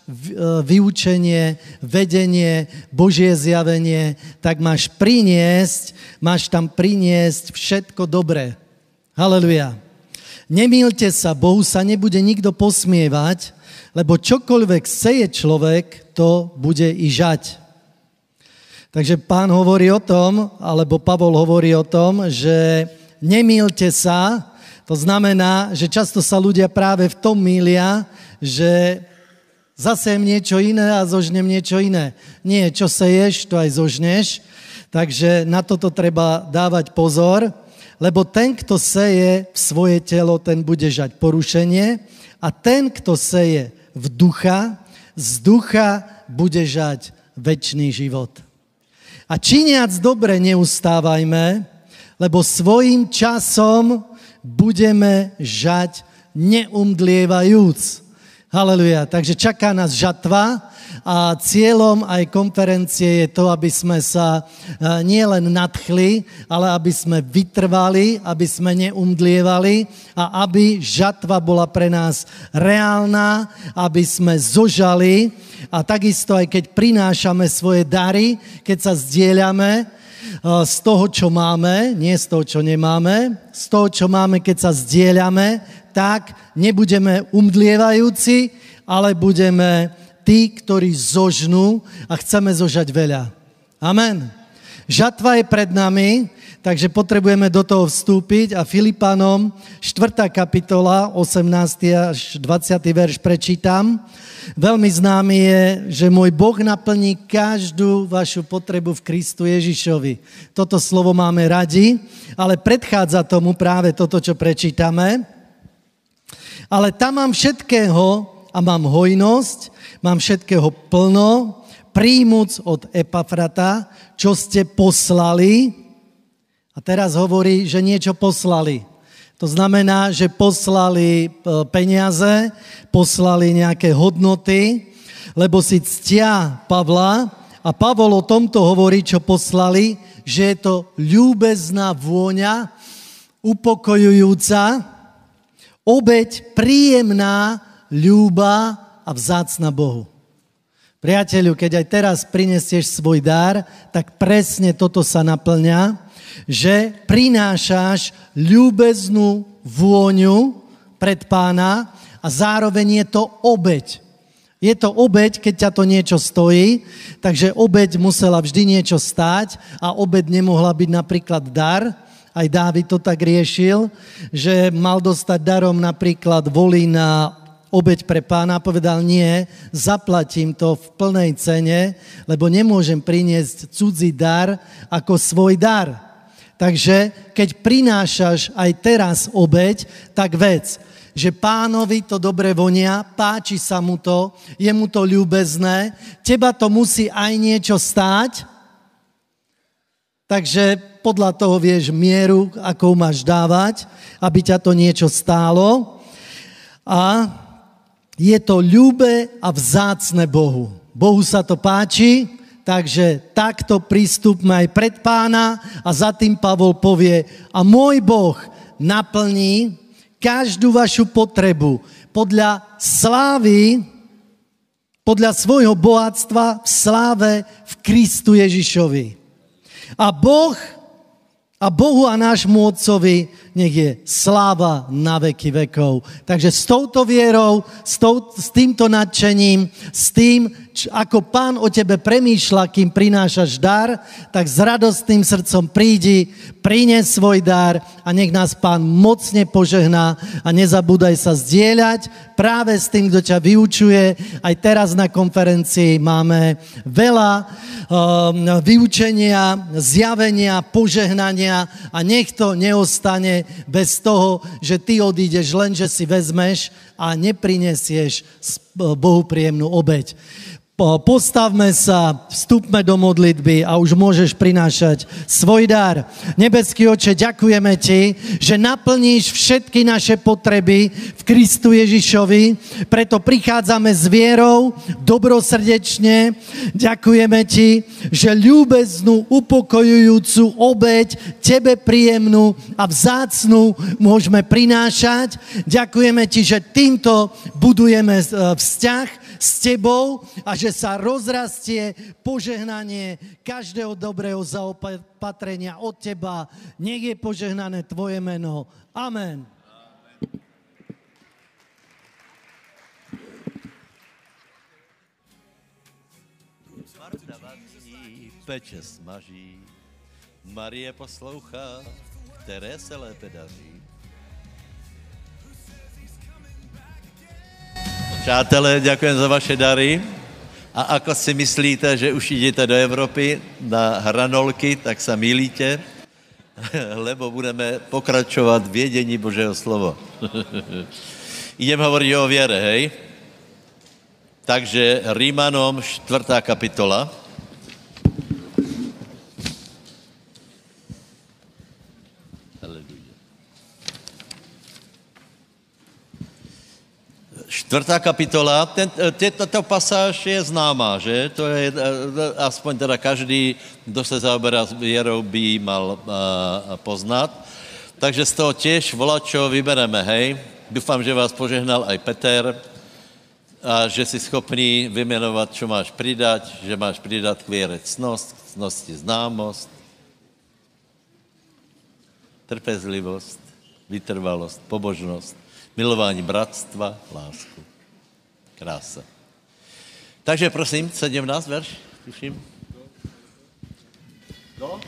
vyučenie, vedenie, Božie zjavenie, tak máš priniesť, máš tam priniesť všetko dobré. Haleluja. Nemýlte sa, Bohu sa nebude nikto posmievať, lebo čokoľvek seje človek, to bude i žať. Takže pán hovorí o tom, alebo Pavol hovorí o tom, že nemýlte sa, to znamená, že často sa ľudia práve v tom mília, že zasem niečo iné a zožnem niečo iné. Nie, čo seješ, to aj zožneš. Takže na toto treba dávať pozor, lebo ten, kto seje v svoje telo, ten bude žať porušenie a ten, kto seje v ducha, z ducha bude žať väčší život. A činiac dobre neustávajme, lebo svojím časom budeme žať neumdlievajúc. Haleluja. Takže čaká nás žatva a cieľom aj konferencie je to, aby sme sa e, nielen nadchli, ale aby sme vytrvali, aby sme neumdlievali a aby žatva bola pre nás reálna, aby sme zožali. A takisto aj keď prinášame svoje dary, keď sa zdieľame, z toho, čo máme, nie z toho, čo nemáme, z toho, čo máme, keď sa zdieľame, tak nebudeme umdlievajúci, ale budeme tí, ktorí zožnú a chceme zožať veľa. Amen. Žatva je pred nami, takže potrebujeme do toho vstúpiť a Filipanom 4. kapitola, 18. až 20. verš prečítam. Veľmi známy je, že môj Boh naplní každú vašu potrebu v Kristu Ježišovi. Toto slovo máme radi, ale predchádza tomu práve toto, čo prečítame. Ale tam mám všetkého a mám hojnosť, mám všetkého plno, príjmuc od Epafrata, čo ste poslali. A teraz hovorí, že niečo poslali. To znamená, že poslali e, peniaze, poslali nejaké hodnoty, lebo si ctia Pavla a Pavol o tomto hovorí, čo poslali, že je to ľúbezná vôňa, upokojujúca, obeď príjemná, ľúba a vzácna Bohu. Priateľu, keď aj teraz prinesieš svoj dar, tak presne toto sa naplňa že prinášaš ľúbeznú vôňu pred pána a zároveň je to obeď. Je to obeď, keď ťa to niečo stojí, takže obeď musela vždy niečo stáť a obeď nemohla byť napríklad dar. Aj Dávid to tak riešil, že mal dostať darom napríklad volí na obeď pre pána, povedal nie, zaplatím to v plnej cene, lebo nemôžem priniesť cudzí dar ako svoj dar. Takže keď prinášaš aj teraz obeď, tak vec, že pánovi to dobre vonia, páči sa mu to, je mu to ľúbezné, teba to musí aj niečo stáť, takže podľa toho vieš mieru, akou máš dávať, aby ťa to niečo stálo. A je to ľúbe a vzácne Bohu. Bohu sa to páči, takže takto prístupme aj pred pána a za tým Pavol povie, a môj Boh naplní každú vašu potrebu podľa slávy, podľa svojho bohatstva v sláve v Kristu Ježišovi. A Boh a Bohu a nášmu Otcovi nech je sláva na veky vekov. Takže s touto vierou, s, tou, s týmto nadšením, s tým, č, ako pán o tebe premýšľa, kým prinášaš dar, tak s radostným srdcom prídi, prines svoj dar a nech nás pán mocne požehná a nezabúdaj sa zdieľať práve s tým, kto ťa vyučuje. Aj teraz na konferencii máme veľa um, vyučenia, zjavenia, požehnania a nech to neostane bez toho, že ty odídeš len, že si vezmeš a neprinesieš Bohu príjemnú obeď. Postavme sa, vstupme do modlitby a už môžeš prinášať svoj dar. Nebeský oče, ďakujeme ti, že naplníš všetky naše potreby v Kristu Ježišovi, preto prichádzame s vierou, dobrosrdečne. Ďakujeme ti, že ľúbeznú, upokojujúcu obeď, tebe príjemnú a vzácnú môžeme prinášať. Ďakujeme ti, že týmto budujeme vzťah s tebou a že sa rozrastie požehnanie každého dobrého zaopatrenia od teba. Nech je požehnané tvoje meno. Amen. peče smaží, Marie poslouchá, které se lépe daří. Přátelé, děkujem za vaše dary. A ako si myslíte, že už jdete do Evropy na hranolky, tak se milíte, [laughs] lebo budeme pokračovat v vědění Božího slova. [laughs] Idem hovoriť o věre, hej? Takže Rímanom 4. kapitola. Čtvrtá kapitola, ten, eh, tato pasáž je známá, že? To je, eh, aspoň teda každý, kdo se zaoberá věrou, by ji mal uh, poznat. Takže z toho těž volačo vybereme, hej? Doufám, že vás požehnal aj Peter a že jsi schopný vymenovat, čo máš přidat, že máš přidat k věre cnost, cnosti známost, trpezlivost, vytrvalost, pobožnost, milování bratstva, lásku. Krása. Takže prosím, 17 verš, tuším. No?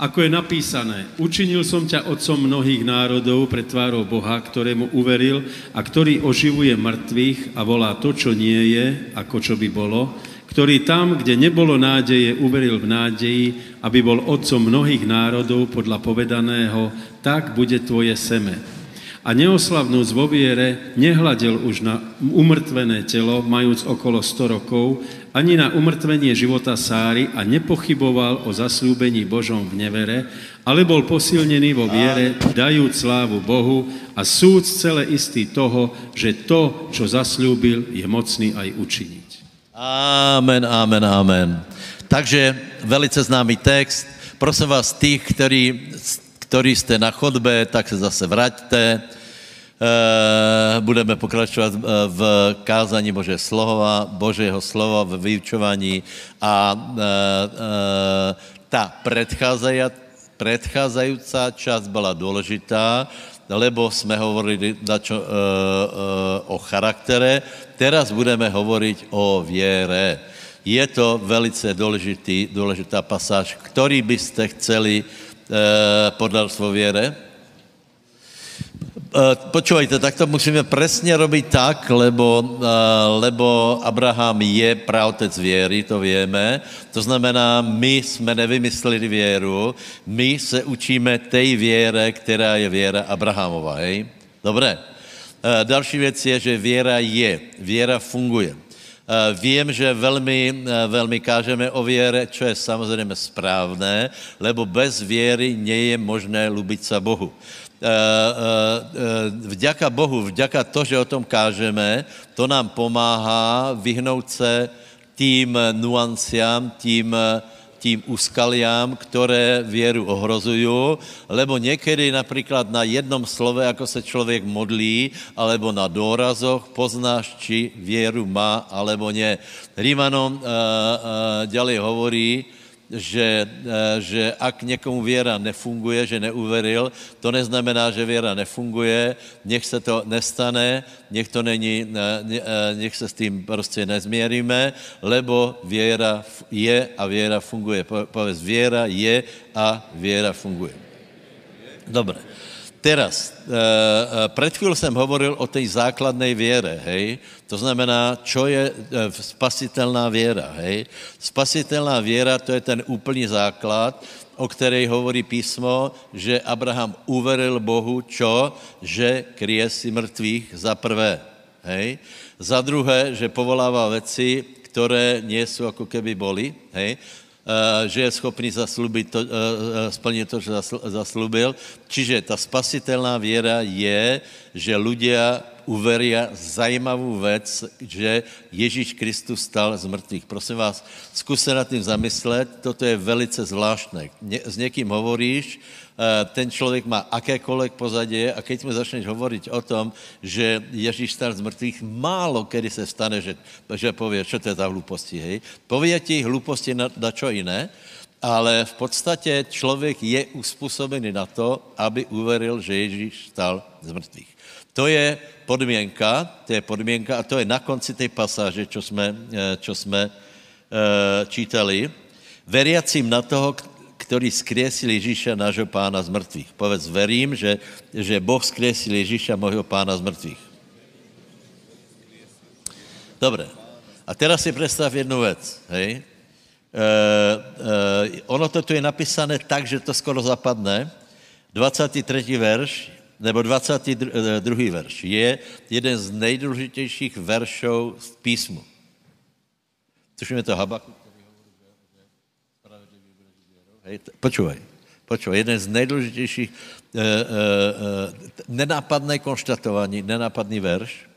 Ako je napísané, učinil som ťa otcom mnohých národov pred tvárou Boha, ktorému uveril a ktorý oživuje mŕtvych a volá to, čo nie je, ako čo by bolo, ktorý tam, kde nebolo nádeje, uveril v nádeji, aby bol otcom mnohých národov podľa povedaného, tak bude tvoje seme a neoslavnúc vo viere nehľadel už na umrtvené telo, majúc okolo 100 rokov, ani na umrtvenie života Sáry a nepochyboval o zaslúbení Božom v nevere, ale bol posilnený vo viere, dajúc slávu Bohu a súd celé istý toho, že to, čo zaslúbil, je mocný aj učiniť. Amen, amen, amen. Takže velice známý text. Prosím vás, tých, ktorí ktorí jste na chodbe, tak se zase vraťte. Eh, budeme pokračovat eh, v kázání Bože slova, Božího slova, v vyučování a eh, ta predchádzajúca časť byla důležitá, lebo jsme hovorili dačo, o charaktere, teraz budeme hovoriť o věre. Je to velice důležitý, důležitá pasáž, který byste chceli Eh, podarstvo viere. Eh, počúvajte, tak to musíme presne robiť tak, lebo, eh, lebo Abraham je pravtec viery, to vieme. To znamená, my jsme nevymysleli věru, my se učíme tej věre, která je věra Abrahamova, hej? Dobré. Další věc je, že věra je, věra funguje. Eh, vím, že velmi, eh, velmi kážeme o věre, čo je samozřejmě správné, lebo bez věry nie je možné lubit se Bohu. Eh, vďaka Bohu, vďaka to, že o tom kážeme, to nám pomáhá vyhnout se tým nuanciám, tím, tím úskaliám, které věru ohrozují, lebo někdy například na jednom slove, jako se člověk modlí, alebo na dôrazoch poznáš, či věru má, alebo ne. Rímanom uh, uh, ďalej hovorí, že, eh, že ak někomu věra nefunguje, že neuveril, to neznamená, že věra nefunguje, nech se to nestane, nech to není, eh, nech se s tím prostě nezměríme, lebo věra je a věra funguje. Povedz, věra je a věra funguje. Dobré. Teraz, eh, eh, před chvíli jsem hovoril o té základné věre, hej? To znamená, čo je eh, spasitelná věra, hej? Spasitelná věra, to je ten úplný základ, o které hovorí písmo, že Abraham uveril Bohu, čo? Že kryje si mrtvých za prvé, hej? Za druhé, že povolává věci, které nie jako keby boli, hej, že je schopný zaslubit to, eh, eh, splnit to, že zaslubil. Čiže ta spasitelná věra je, že ľudia uveria zajímavou věc, že Ježíš Kristus stal z mrtvých. Prosím vás, zkuste nad tím zamyslet, toto je velice zvláštné. S někým hovoríš, Eh, ten člověk má akékoliv pozadí a keď mu začneš hovoriť o tom, že Ježíš stal z mrtvých, málo kedy se stane, že, že pově, čo to je za hluposti, hej. Pově ti hluposti na, na čo jiné, ale v podstatě člověk je uspůsobený na to, aby uveril, že Ježíš stal z mrtvých. To je podmínka, to je podmínka a to je na konci té pasáže, čo jsme, eh, čo jsme uh, čítali. Veriacím na toho, který skriesil Ježíša, nášho pána z mrtvých. Povedz, verím, že, že Boh skriesil Ježíša, môjho pána z mrtvých. Dobre. A teraz si představ jednu věc, hej. E, e, ono to tu je napísané tak, že to skoro zapadne. 23. verš, nebo 22. verš je jeden z nejdůležitějších veršů v písmu. Což je to Habakuk. Hej, počúvaj, počúvaj, jeden z nejdůležitějších, e, e, e, nenápadné konštatování, nenápadný verš.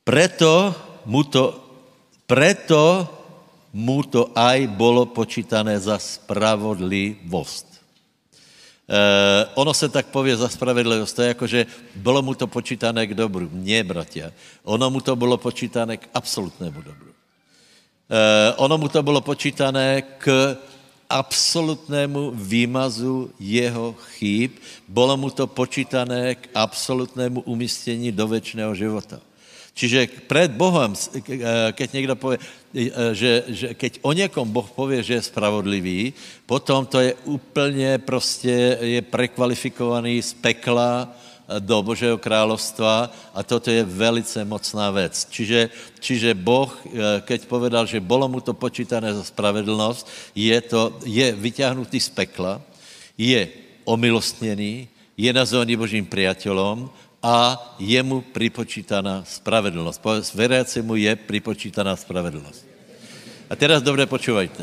Preto mu to, preto mu to aj bolo počítané za spravodlivost. Uh, ono se tak pově za spravedlivost, to je jako, že bylo mu to počítané k dobru. Nie, bratia. Ono mu to bylo počítané k absolutnému dobru. Uh, ono mu to bylo počítané k absolutnému výmazu jeho chýb, bylo mu to počítané k absolutnému umístění do věčného života. Čiže před Bohem, keď někdo pově, že, že keď o někom Boh pově, že je spravodlivý, potom to je úplně prostě, je prekvalifikovaný z pekla, do Božího královstva a toto je velice mocná věc. Čiže, čiže Boh, eh, keď povedal, že bylo mu to počítané za spravedlnost, je, to, je vyťahnutý z pekla, je omilostněný, je nazvaný Božím priateľom a je mu pripočítaná spravedlnost. Povedz, veriacemu je pripočítaná spravedlnost. A teraz dobře počúvajte.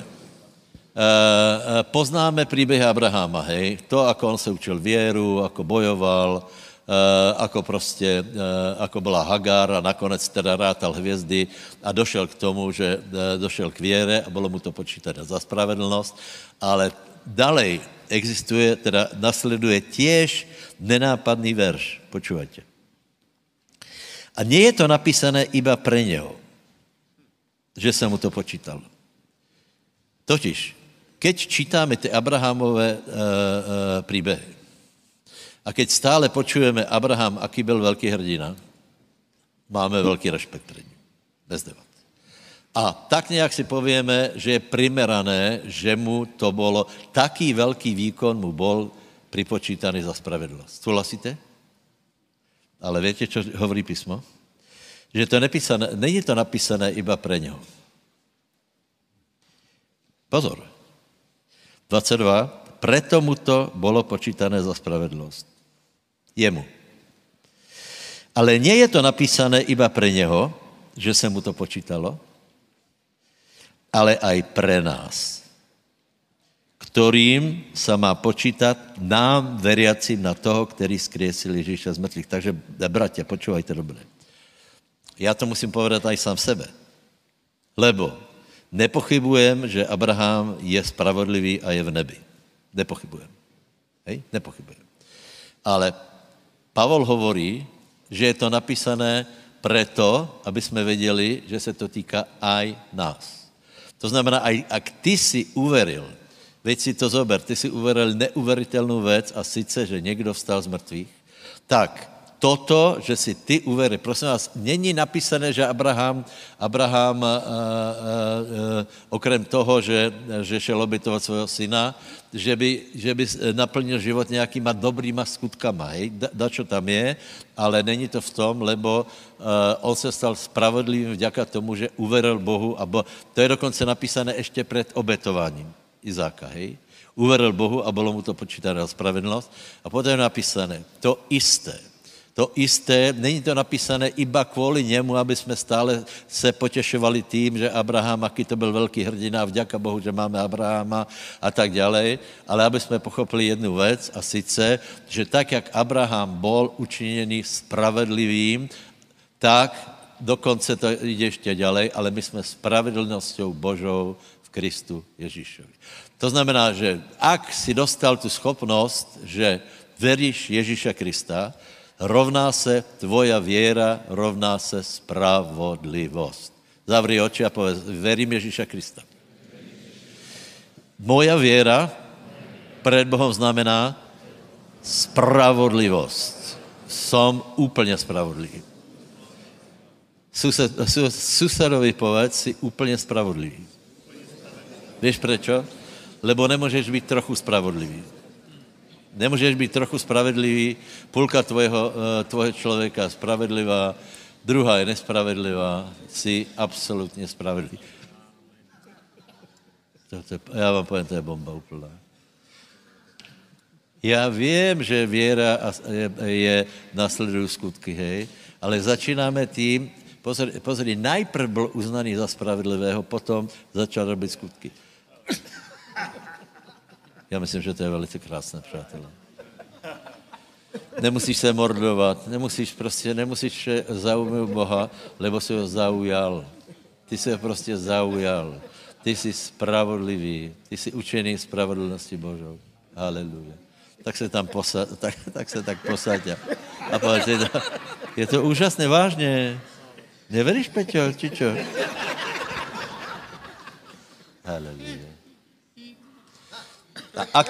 Uh, uh, poznáme příběh Abraháma, hej? To, ako on se učil věru, ako bojoval, Eh, ako prostě, eh, ako byla Hagar a nakonec teda rátal hvězdy a došel k tomu, že eh, došel k věre a bylo mu to počítané za spravedlnost, ale dalej existuje, teda nasleduje těž nenápadný verš. Počúvajte. A nie je to napísané iba pre něho, že se mu to počítalo. Totiž, keď čítáme ty Abrahamové e, e, příběhy, a keď stále počujeme Abraham, aký byl velký hrdina, máme velký respekt před ním. Bez debat. A tak nějak si povíme, že je primerané, že mu to bylo, taký velký výkon mu bol pripočítaný za spravedlnost. Souhlasíte? Ale víte, co hovorí písmo? Že to nepísané, není to napísané iba pre něho. Pozor. 22. Preto mu to bylo počítané za spravedlnost jemu. Ale nie je to napísané iba pre něho, že se mu to počítalo, ale aj pre nás, kterým se má počítat nám, veriacím na toho, který skriesil Ježíša z mrtvých. Takže, bratě, počúvajte dobře. Já to musím povedat aj sám sebe. Lebo nepochybujem, že Abraham je spravodlivý a je v nebi. Nepochybujem. Hej? Nepochybujem. Ale Pavol hovorí, že je to napísané preto, aby jsme věděli, že se to týká aj nás. To znamená, aj ak ty si uveril, veď si to zober, ty si uveril neuveritelnou věc a sice, že někdo vstal z mrtvých, tak toto, že si ty uverí. Prosím vás, není napísané, že Abraham, Abraham a, a, a, okrem toho, že, že šel obětovat svého syna, že by, že by naplnil život nějakýma dobrýma skutkama. Hej? Da, da, čo tam je, ale není to v tom, lebo uh, on se stal spravodlivým vďaka tomu, že uveril Bohu. A bo, to je dokonce napísané ještě před obětováním Izáka. Hej? Uveril Bohu a bylo mu to počítané spravedlnost. A potom je napísané to isté to isté, není to napísané iba kvůli němu, aby jsme stále se potěšovali tím, že Abraham, aký to byl velký hrdina, vďaka Bohu, že máme Abrahama a tak dále, ale aby jsme pochopili jednu věc a sice, že tak, jak Abraham bol učiněný spravedlivým, tak dokonce to jde ještě ďalej, ale my jsme spravedlností Božou v Kristu Ježíšovi. To znamená, že ak si dostal tu schopnost, že veríš Ježíša Krista, rovná se tvoja věra, rovná se spravodlivost. Zavri oči a povedz, verím Ježíša Krista. Moja věra před Bohem znamená spravodlivost. Som úplně spravodlivý. Sused, susedovi povedz, si úplně spravodlivý. Víš prečo? Lebo nemůžeš být trochu spravodlivý. Nemůžeš být trochu spravedlivý, půlka tvojho, eh, tvojho člověka spravedlivá, druhá je nespravedlivá, jsi absolutně spravedlivý. To, to, já vám povím, to je bomba úplná. Já vím, že věra je, je následují skutky, hej, ale začínáme tím, pozri, pozri, najprv byl uznaný za spravedlivého, potom začal robit skutky. Já myslím, že to je velice krásné, přátelé. Nemusíš se mordovat, nemusíš prostě, nemusíš zaujmout Boha, lebo si ho zaujal. Ty jsi ho prostě zaujal. Ty jsi spravodlivý, ty jsi učený spravedlnosti Božou. Haleluja. Tak se tam posa, tak, tak se tak posaď. A povedz, je to, je to úžasné, vážně. Neveríš, Peťo, či čo? Haleluja. A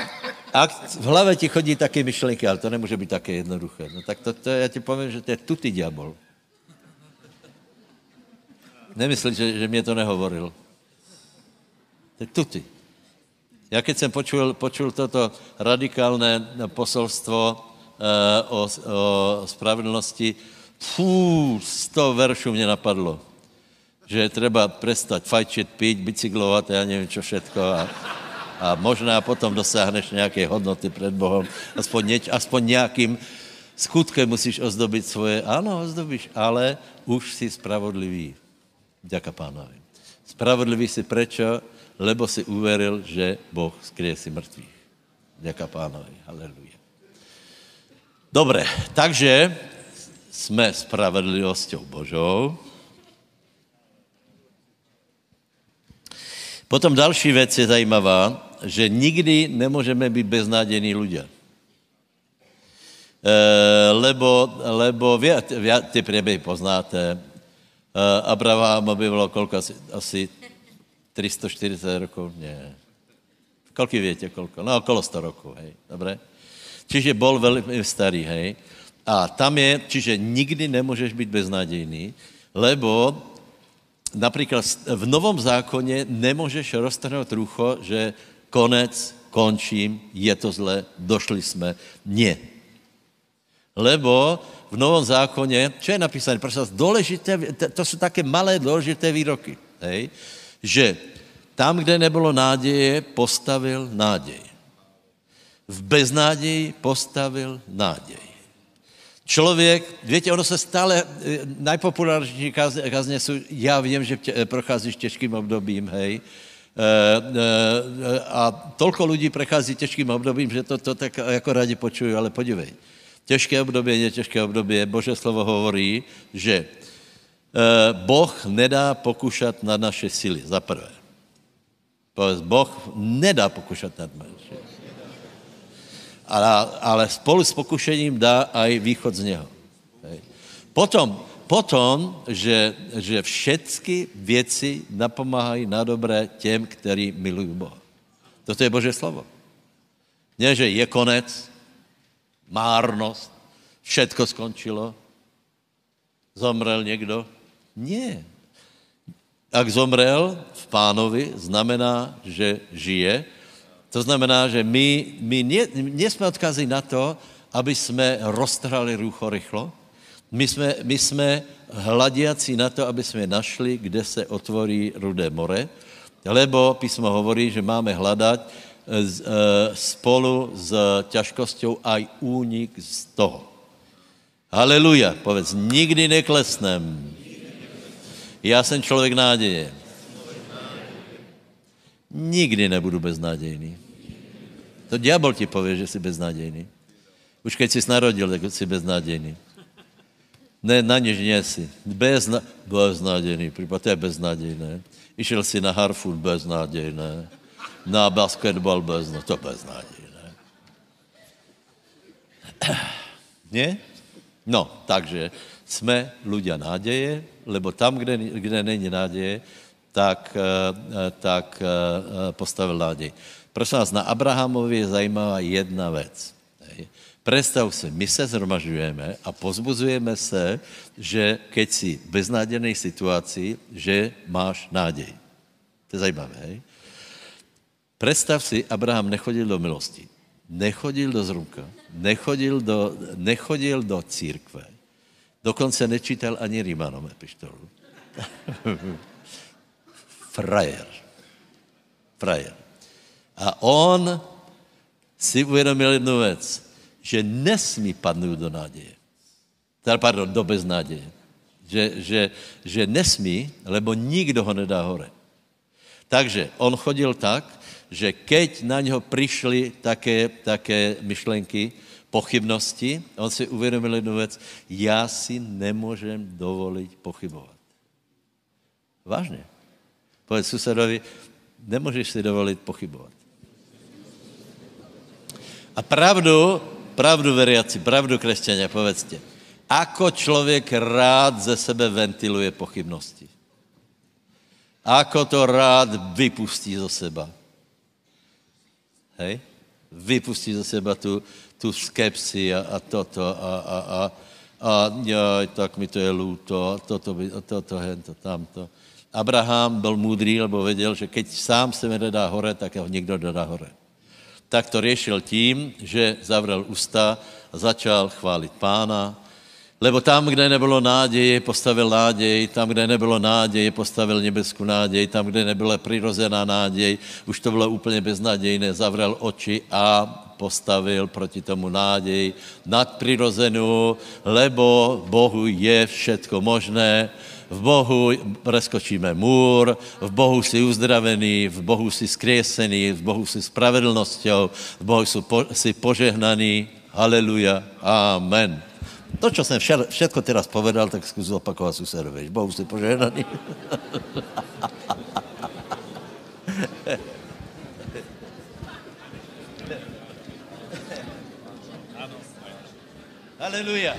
ak v hlavě ti chodí taky myšlenky, ale to nemůže být také jednoduché. No tak to, to já ti povím, že to je tutý diabol. Nemyslí, že, že mě to nehovoril. To je tuty. Já keď jsem počul, počul toto radikálné posolstvo uh, o, o spravedlnosti, fú, sto veršů mě napadlo. Že je třeba prestať fajčit, pít, bicyklovat, já nevím, čo všetko. A, a možná potom dosáhneš nějaké hodnoty před Bohem. Aspoň, něč, aspoň nějakým skutkem musíš ozdobit svoje. Ano, ozdobíš, ale už jsi spravodlivý. Děka pánovi. Spravodlivý si prečo? Lebo si uveril, že Boh skryje si mrtvých. Děka pánovi. Haleluja. Dobré, takže jsme spravedlivosťou Božou. Potom další věc je zajímavá, že nikdy nemůžeme být beznádějní lidé. E, lebo, lebo vy, vy ty příběhy poznáte. E, Abraham by bylo kolko asi, asi 340 rokov? Ne. Kolik větě, kolko? No, okolo 100 rokov, hej. Dobré? Čiže bol velmi starý, hej. A tam je, čiže nikdy nemůžeš být beznádějný, lebo například v Novom zákoně nemůžeš roztrhnout rucho, že konec, končím, je to zle, došli jsme. Nie. Lebo v Novom zákoně, čo je napísané, prosím vás, důležité, to jsou také malé důležité výroky, hej? že tam, kde nebylo náděje, postavil náděj. V beznáději postavil náděj. Člověk, víte, ono se stále, eh, najpopulárnější kazně jsou, já vím, že tě, procházíš těžkým obdobím, hej, Eh, eh, a tolko lidí prechází těžkým obdobím, že to, to tak jako rádi počují, ale podívej. Těžké období je těžké období. Bože slovo hovorí, že eh, Boh nedá pokušat na naše síly, za prvé. Boh nedá pokušat nad naše ale, ale spolu s pokušením dá aj východ z něho. Potom potom, že, že všechny věci napomáhají na dobré těm, kteří milují Boha. Toto je Bože slovo. Ne, že je konec, márnost, všetko skončilo, zomrel někdo. Ne. Ak zomrel v pánovi, znamená, že žije. To znamená, že my, my nejsme odkazí na to, aby jsme roztrhali rucho rychlo, my jsme, my jsme hladiaci na to, aby jsme našli, kde se otvorí rudé more, lebo písmo hovorí, že máme hledat e, spolu s ťažkosťou aj únik z toho. Haleluja. Povedz, nikdy neklesnem. Já jsem člověk náděje. Nikdy nebudu beznadějný. To diabol ti pově, že jsi beznadějný. Už keď jsi narodil, tak jsi beznadějný. Ne, na nič nie si. Bezna, beznadějný, případ, to je beznadějné. Išel si na harfu, beznadějné. Na basketbal bezna, to beznadějné. [clears throat] Nie? No, takže jsme ľudia náděje, lebo tam, kde, kde není náděje, tak, eh, tak eh, postavil náděj. Prosím vás, na Abrahamovi je zajímavá jedna věc. Představ si, my se zhromažujeme a pozbuzujeme se, že keď si v beznádějné situaci, že máš nádej. To je zajímavé. Hej? Představ si, Abraham nechodil do milosti, nechodil do zrunka, nechodil do, nechodil do církve, dokonce nečítal ani Rímanom epištolu. [laughs] Frajer. Frajer. A on si uvědomil jednu věc že nesmí padnout do náděje. Teda, pardon, do beznáděje. Že, že, že nesmí, lebo nikdo ho nedá hore. Takže on chodil tak, že keď na něho přišly také, také myšlenky, pochybnosti, on si uvědomil jednu věc, já si nemůžem dovolit pochybovat. Vážně. Povedz susedovi, nemůžeš si dovolit pochybovat. A pravdu, pravdu veriaci, pravdu křesťania, povedzte. Ako člověk rád ze sebe ventiluje pochybnosti. Ako to rád vypustí zo seba. Hej? Vypustí zo seba tu, tu skepsi a, a toto a, a, a, a jaj, tak mi to je lúto, a toto, by, a toto, hento, tamto. Abraham byl můdrý, lebo věděl, že keď sám se mi nedá hore, tak ho někdo dodá hore tak to řešil tím, že zavřel ústa a začal chválit pána, lebo tam, kde nebylo náděje, postavil náděj, tam, kde nebylo náděje, postavil nebeskou náděj, tam, kde nebyla přirozená náděj, už to bylo úplně beznadějné, zavřel oči a postavil proti tomu náděj nadprirozenou, lebo Bohu je všetko možné v Bohu preskočíme můr, v Bohu si uzdravený, v Bohu si skriesený, v Bohu si spravedlnosťou, v Bohu si, po, si požehnaný. Haleluja. Amen. To, čo jsem všetko teraz povedal, tak zkus opakovat susedovi. Bohu si požehnaný. [laughs] Haleluja.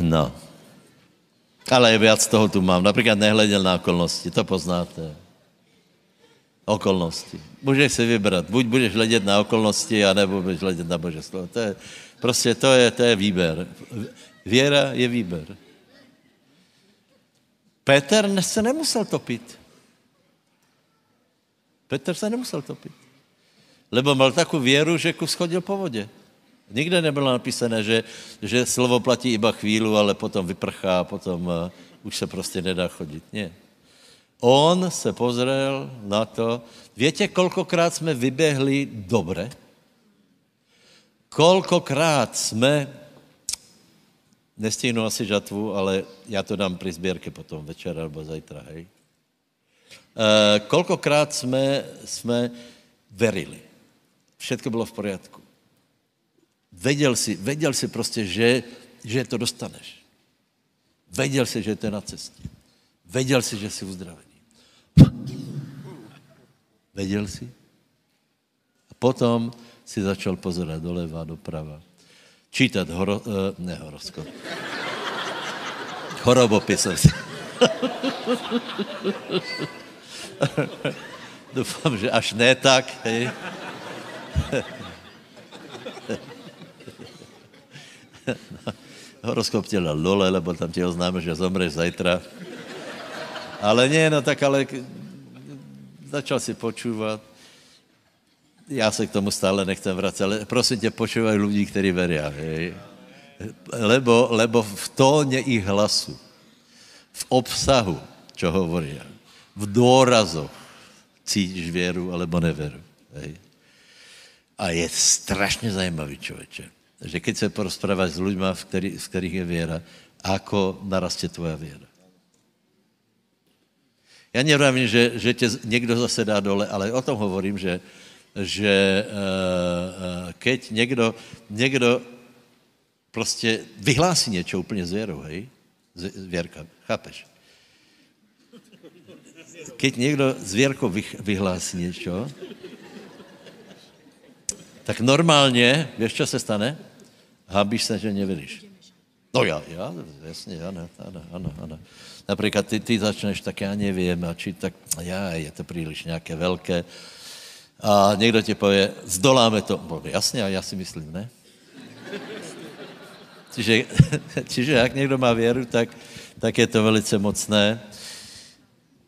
No. Ale viac toho tu mám. Například nehleděl na okolnosti, to poznáte. Okolnosti. Můžeš si vybrat. Buď budeš hledět na okolnosti, anebo budeš hledět na Bože slovo. To je, prostě to je, to je výber. Věra je výber. Petr se nemusel topit. Petr se nemusel topit. Lebo mal takovou věru, že kus chodil po vodě. Nikde nebylo napísané, že, že slovo platí iba chvíli, ale potom vyprchá, potom uh, už se prostě nedá chodit. Ne. On se pozrel na to. Víte, kolkokrát jsme vyběhli dobře? Kolkokrát jsme, nestihnu asi žatvu, ale já to dám při sběrke potom, večer nebo zajtra, hej? Uh, kolkokrát jsme, jsme verili. Všetko bylo v poriadku. Věděl si, věděl si prostě, že, že to dostaneš. Věděl si, že to je na cestě. Věděl si, že jsi uzdravený. Věděl si? A potom si začal pozorovat doleva, doprava. Čítat horo, uh, ne horoskop. Horobopisem si. [laughs] Doufám, že až ne tak. Hej. horoskop tě dal dole, lebo tam ti oznáme, že zomreš zajtra. Ale ne, no tak ale začal si počúvat. Já se k tomu stále nechcem vracet, ale prosím tě, počúvaj lidí, kteří. Hej. Lebo, lebo v tóně ich hlasu v obsahu, čo hovorí. V dôrazoch cítíš věru alebo neveru. Hej. A je strašně zajímavý člověče, že keď se porozpráváš s lidmi, v, který, kterých je věra, ako narastě tvoja věra. Já nevím, že, že tě někdo zase dá dole, ale o tom hovorím, že, že uh, keď někdo, někdo prostě vyhlásí něco úplně s věrou, hej? Z, věrka, chápeš? Keď někdo s věrkou vyhlásí něco, tak normálně, víš, co se stane? Hábíš se, že nevěříš. No já, já, jasně, ano, ano, ano, ano. Například ty, ty začneš, tak já nevím, a či tak, já, je to příliš nějaké velké. A někdo ti pově, zdoláme to. Bo, jasně, a já si myslím, ne? Čiže, [laughs] čiže jak někdo má věru, tak, tak je to velice mocné.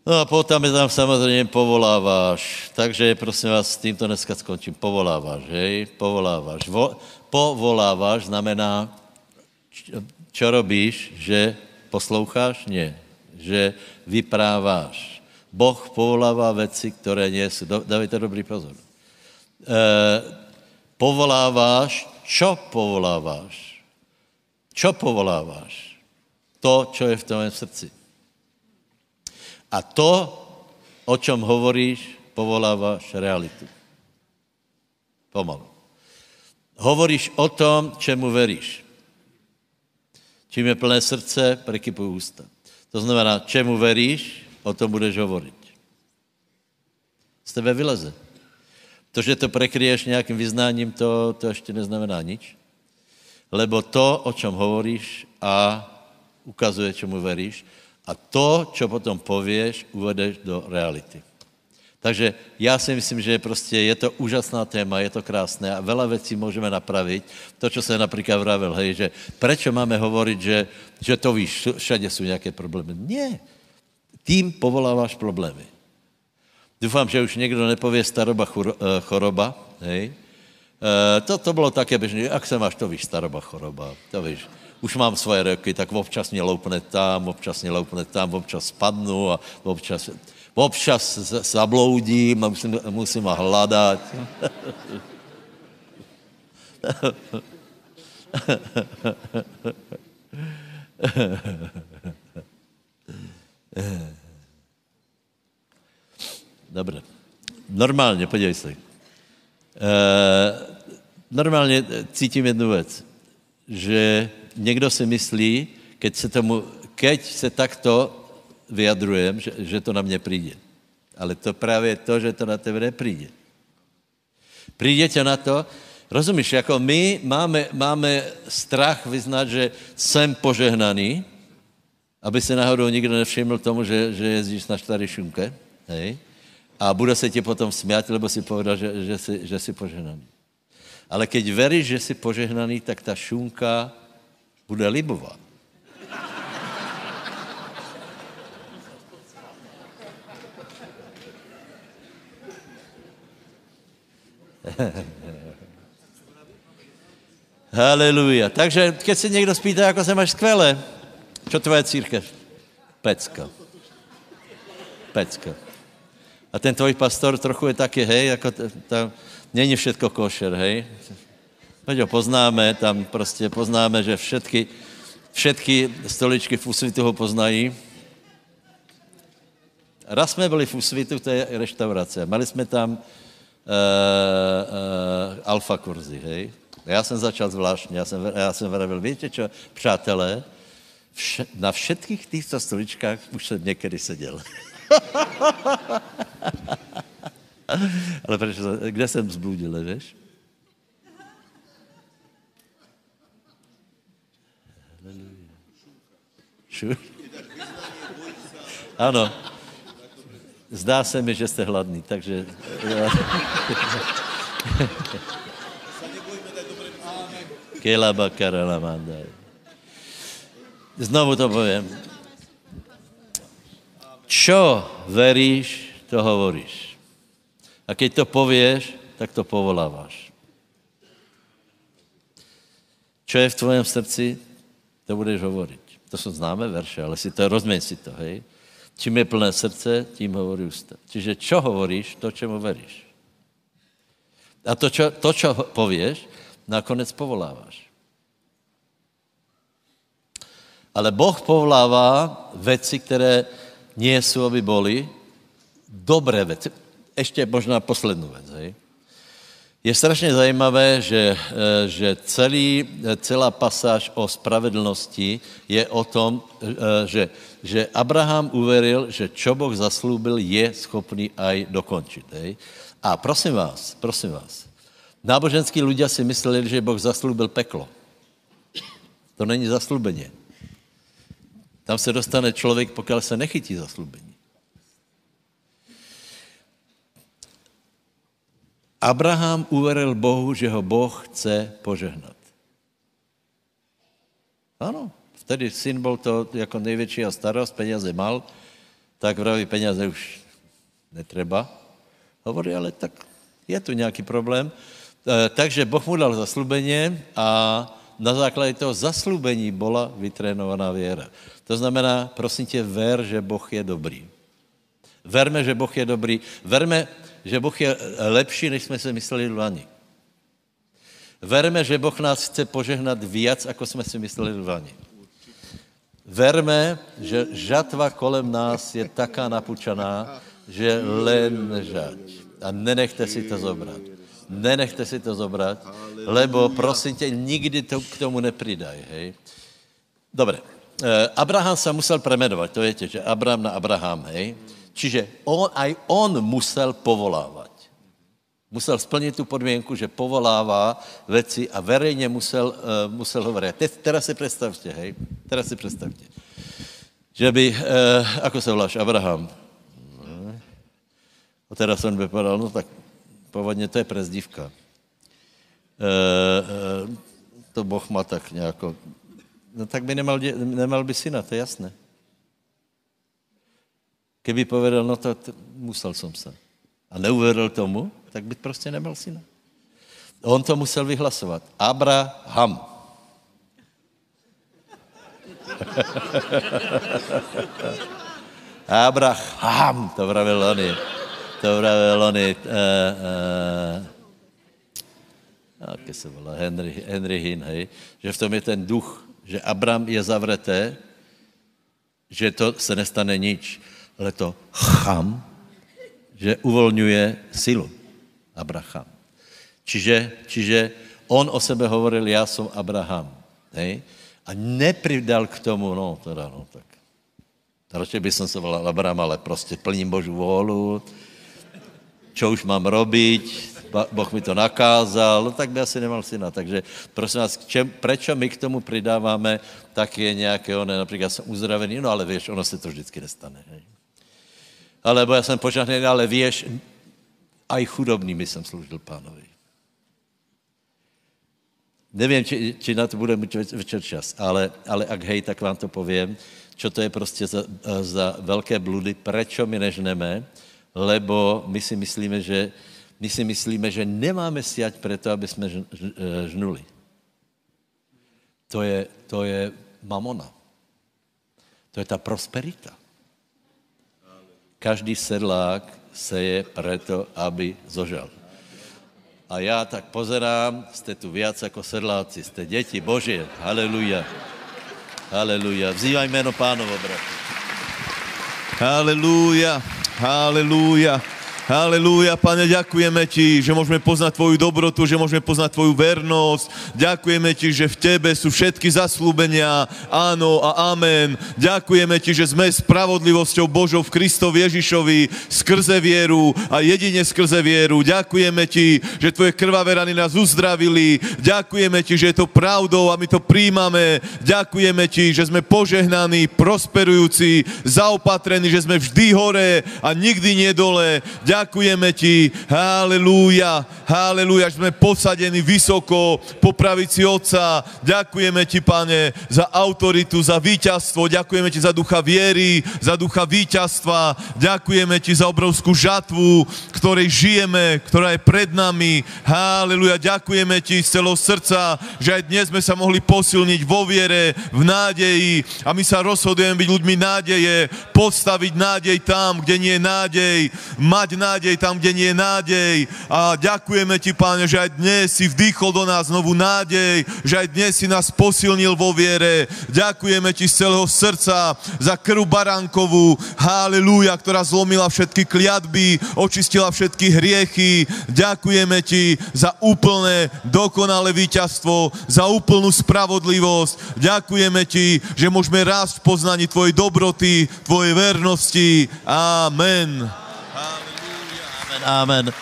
No a potom je tam samozřejmě povoláváš. Takže prosím vás, s tímto dneska skončím. Povoláváš, hej? Povoláváš. Vo, povoláváš znamená, čo robíš, že posloucháš? Ne. Že vypráváš. Boh povolává věci, které nie jsou. Dávajte dobrý pozor. E, povoláváš, čo povoláváš? Čo povoláváš? To, čo je v tvém srdci. A to, o čem hovoríš, povoláváš realitu. Pomalu. Hovoríš o tom, čemu veríš. Čím je plné srdce, prekypují ústa. To znamená, čemu veríš, o tom budeš hovorit. Z tebe vyleze. To, že to prekryješ nějakým vyznáním, to, to ještě neznamená nič. Lebo to, o čem hovoríš a ukazuje, čemu veríš, a to, čo potom pověš, uvedeš do reality. Takže já si myslím, že prostě je to úžasná téma, je to krásné a veľa věcí můžeme napravit. To, co se například vravil, hej, že prečo máme hovoriť, že, že to víš, všade jsou nějaké problémy. Ne. Tím povoláváš problémy. Doufám, že už někdo nepově staroba eh, choroba, hej. E, to, to bylo také běžné, jak se máš, to víš, staroba choroba, to víš už mám svoje roky, tak občas mě loupne tam, občas mě loupne tam, občas spadnu a občas, občas zabloudím a musím, musím hledat. Dobře. Normálně, podívej se. E, normálně cítím jednu věc, že někdo si myslí, keď se, tomu, keď se takto vyjadrujem, že, že to na mě přijde. Ale to právě to, že to na tebe nepřijde. Přijde tě na to, rozumíš, jako my máme, máme strach vyznat, že jsem požehnaný, aby se náhodou nikdo nevšiml tomu, že, že jezdíš na štary šunke, hej? A bude se ti potom smět, lebo si povedal, že, že, jsi, že jsi požehnaný. Ale keď veríš, že jsi požehnaný, tak ta šunka bude libovat. [laughs] Haleluja. Takže keď se někdo spýtá, jako se máš skvěle, čo tvoje církev? Pecka. Pecka. A ten tvoj pastor trochu je taky, hej, jako ta, není všetko košer, hej. Ho poznáme, tam prostě poznáme, že všetky, všetky stoličky v Úsvitu ho poznají. Raz jsme byli v Úsvitu, to je restaurace. Mali jsme tam uh, uh, alfa kurzy, hej. Já jsem začal zvláštně, já jsem, já jsem vravil, víte čo, přátelé, vše, na všetkých těchto stoličkách už jsem někdy seděl. [laughs] Ale proč, kde jsem zbludil, víš? Šu? Ano. Zdá se mi, že jste hladný, takže... Kelaba karalamanda. Znovu to povím. Čo veríš, to hovoríš. A keď to povieš, tak to povoláváš. Čo je v tvém srdci, to budeš hovoriť. To jsou známé verše, ale si to, rozměň si to, hej. Čím je plné srdce, tím hovorí ústa. Čiže čo hovoríš, to, čemu veríš. A to, čo, to, čo povieš, nakonec povoláváš. Ale Boh povolává věci, které nie jsou, aby boli, dobré věci. Ještě možná poslední věc, hej. Je strašně zajímavé, že, eh, že celý, celá pasáž o spravedlnosti je o tom, eh, že, že Abraham uveril, že čo Boh zaslúbil, je schopný aj dokončit. Hej? A prosím vás, prosím vás, náboženskí ľudia si mysleli, že Boh zaslúbil peklo. To není zaslúbenie. Tam se dostane člověk, pokud se nechytí zaslúbení. Abraham uveril Bohu, že ho Boh chce požehnat. Ano, vtedy syn byl to jako největší a starost, peněze mal, tak vraví, peněze už netreba. Hovorí, ale tak je tu nějaký problém. E, takže Boh mu dal zaslubeně a na základě toho zaslubení byla vytrénovaná věra. To znamená, prosím tě, ver, že Boh je dobrý. Verme, že Boh je dobrý. Verme, že Boh je lepší, než jsme si mysleli lani. Verme, že Boh nás chce požehnat víc, ako jsme si mysleli lani. Verme, že žatva kolem nás je taká napučaná, že len nežať. A nenechte si to zobrat. Nenechte si to zobrat, lebo prosím tě, nikdy to k tomu nepridaj, hej. Dobre. Eh, Abraham se musel premenovat, to je že Abraham na Abraham, hej. Čiže on, aj on musel povolávat. Musel splnit tu podmínku, že povolává věci a verejně musel, uh, musel hovorit. Te, teraz si představte, hej, teraz si představte, že by, uh, ako se voláš, Abraham. A teraz on by povedal, no tak původně to je prezdívka. Uh, uh, to Boh má tak nějako, no tak by nemal, nemal by syna, to je jasné. Keby povedal, no to, musel jsem se. A neuvěřil tomu, tak by prostě neměl syna. On to musel vyhlasovat. Abraham. [laughs] Abraham, to pravil oni. To pravil oni. Uh, uh, jak se volá, Henry, Henry Hinn, hej, že v tom je ten duch, že Abram je zavreté, že to se nestane nič ale to cham, že uvolňuje silu. Abraham. Čiže, čiže on o sebe hovoril, já jsem Abraham. Hej? A nepridal k tomu, no teda, no tak. Radšej by som se volal Abraham, ale prostě plním Božu vůlu, čo už mám robiť, Boh mi to nakázal, no tak by asi nemal syna. Takže prosím vás, čem, prečo my k tomu přidáváme, tak je nějaké, ne, například jsem uzdravený, no ale víš, ono se to vždycky nestane. Hej alebo já jsem požehnaný, ale věš, aj chudobnými jsem sloužil pánovi. Nevím, či, či na to bude mít večer čas, ale, ale ak hej, tak vám to povím, čo to je prostě za, za velké bludy, prečo my nežneme, lebo my si myslíme, že, my si myslíme, že nemáme siať preto, aby jsme žnuli. To je, to je mamona. To je ta prosperita. Každý sedlák seje preto, aby zožal. A já tak pozerám, jste tu viac jako sedláci, jste děti Božie. Haleluja. Haleluja. Vzývaj jméno pánovo, bratr. Haleluja. Haleluja. Halelúja, Pane, ďakujeme Ti, že môžeme poznať Tvoju dobrotu, že môžeme poznať Tvoju vernosť. Ďakujeme Ti, že v Tebe sú všetky zaslúbenia, áno a amen. Ďakujeme Ti, že sme spravodlivosťou Božou v Kristovi Ježišovi skrze vieru a jedine skrze vieru. Ďakujeme Ti, že Tvoje krvavé rany nás uzdravili. Ďakujeme Ti, že je to pravdou a my to príjmame. Ďakujeme Ti, že sme požehnaní, prosperujúci, zaopatrení, že sme vždy hore a nikdy nie dole. Ďakujeme ti, halelúja, halelúja, že sme posadení vysoko po pravici Otca. Ďakujeme ti, pane, za autoritu, za víťazstvo. Ďakujeme ti za ducha viery, za ducha víťazstva. Ďakujeme ti za obrovskú žatvu, ktorej žijeme, ktorá je pred nami. Halelúja, ďakujeme ti z celého srdca, že aj dnes sme sa mohli posilniť vo viere, v nádeji a my sa rozhodujeme byť ľuďmi nádeje, postaviť nádej tam, kde nie je nádej, mať nádej tam, kde nie je nádej. A ďakujeme ti, páne, že aj dnes si vdýchol do nás novú nádej, že aj dnes si nás posilnil vo viere. Ďakujeme ti z celého srdca za krv baránkovú, halleluja, ktorá zlomila všetky kliatby, očistila všetky hriechy. Ďakujeme ti za úplné, dokonalé víťazstvo, za úplnú spravodlivosť. Ďakujeme ti, že môžeme rásť v poznaní tvojej dobroty, tvojej vernosti. Amen. Amen.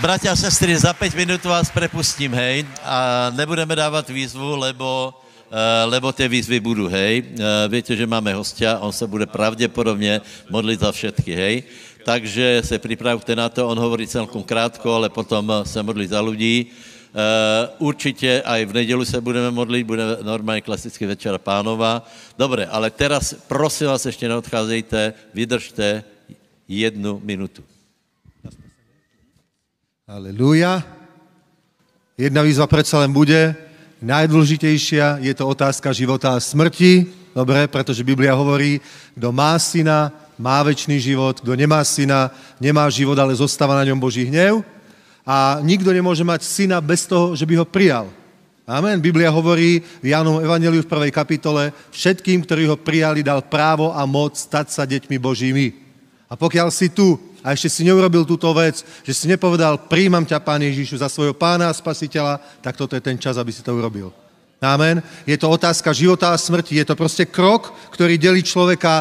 Bratia a sestry, za 5 minut vás prepustím, hej, a nebudeme dávat výzvu, lebo, eh, lebo ty výzvy budu, hej. Eh, Víte, že máme hostia, on se bude pravděpodobně modlit za všetky, hej. Takže se připravte na to, on hovorí celkom krátko, ale potom eh, se modlí za lidí. Určitě aj v nedělu se budeme modlit, bude normálně klasický večer pánova. Dobre, ale teraz prosím vás, ještě neodcházejte, vydržte jednu minutu. Aleluja. Jedna výzva predsa len bude. Najdôležitejšia je to otázka života a smrti. Dobre, pretože Biblia hovorí, kdo má syna, má väčší život, kdo nemá syna, nemá život, ale zostáva na ňom Boží hnev. A nikto nemôže mať syna bez toho, že by ho prijal. Amen. Biblia hovorí v Jánom Evangeliu v prvej kapitole, všetkým, ktorí ho prijali, dal právo a moc stať sa deťmi Božími. A pokiaľ si tu a ešte si neurobil túto vec, že si nepovedal, príjmam ťa, Pán Ježišu, za svojho pána a spasiteľa, tak toto je ten čas, aby si to urobil. Amen. Je to otázka života a smrti. Je to prostě krok, ktorý delí človeka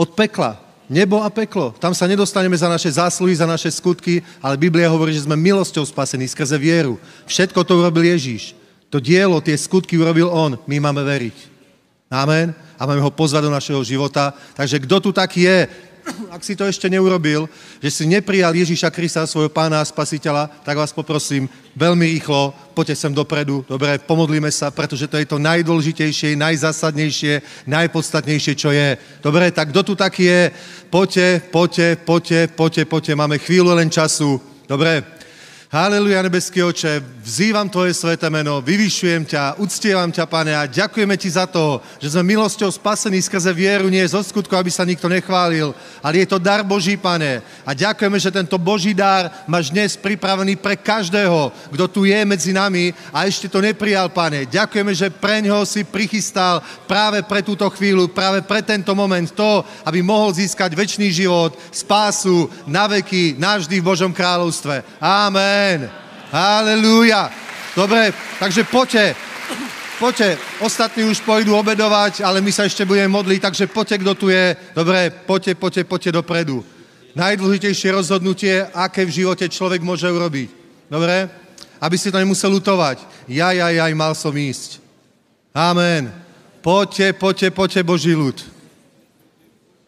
od pekla. Nebo a peklo. Tam sa nedostaneme za naše zásluhy, za naše skutky, ale Biblia hovorí, že sme milosťou spasení skrze vieru. Všetko to urobil Ježíš. To dielo, tie skutky urobil On. My máme veriť. Amen. A máme ho pozvať do našeho života. Takže kdo tu tak je, [clears throat] ak si to ešte neurobil, že si neprijal Ježíša Krista, svojho pána a spasiteľa, tak vás poprosím veľmi rýchlo, poďte sem dopredu, dobre, pomodlíme sa, pretože to je to najdôležitejšie, najzásadnejšie, najpodstatnejšie, čo je. Dobre, tak kdo tu taký je? Poďte, poďte, poďte, poďte, poďte, máme chvíľu len času. Dobre, Haleluja, nebeský oče, vzývam Tvoje sveté meno, vyvyšujem ťa, uctievam ťa, pane, a ďakujeme Ti za to, že sme milosťou spasení skrze vieru, nie zo skutku, aby sa nikto nechválil, ale je to dar Boží, pane. A ďakujeme, že tento Boží dar máš dnes pripravený pre každého, kdo tu je medzi nami a ešte to neprijal, pane. Ďakujeme, že pre ňoho si prichystal práve pre túto chvíľu, práve pre tento moment to, aby mohol získať väčší život, spásu na veky, navždy v Božom kráľovstve. Amen. Amen. Halelúja. Dobre, takže poďte, poďte, ostatní už pôjdu obedovať, ale my sa ešte budeme modliť, takže poďte, kto tu je. Dobre, poďte, poďte, poďte dopredu. Najdôležitejšie rozhodnutie, aké v živote človek môže urobiť. Dobre? Aby si to nemusel lutovať. Ja, ja, ja, mal som ísť. Amen. Poďte, poďte, poďte, Boží ľud.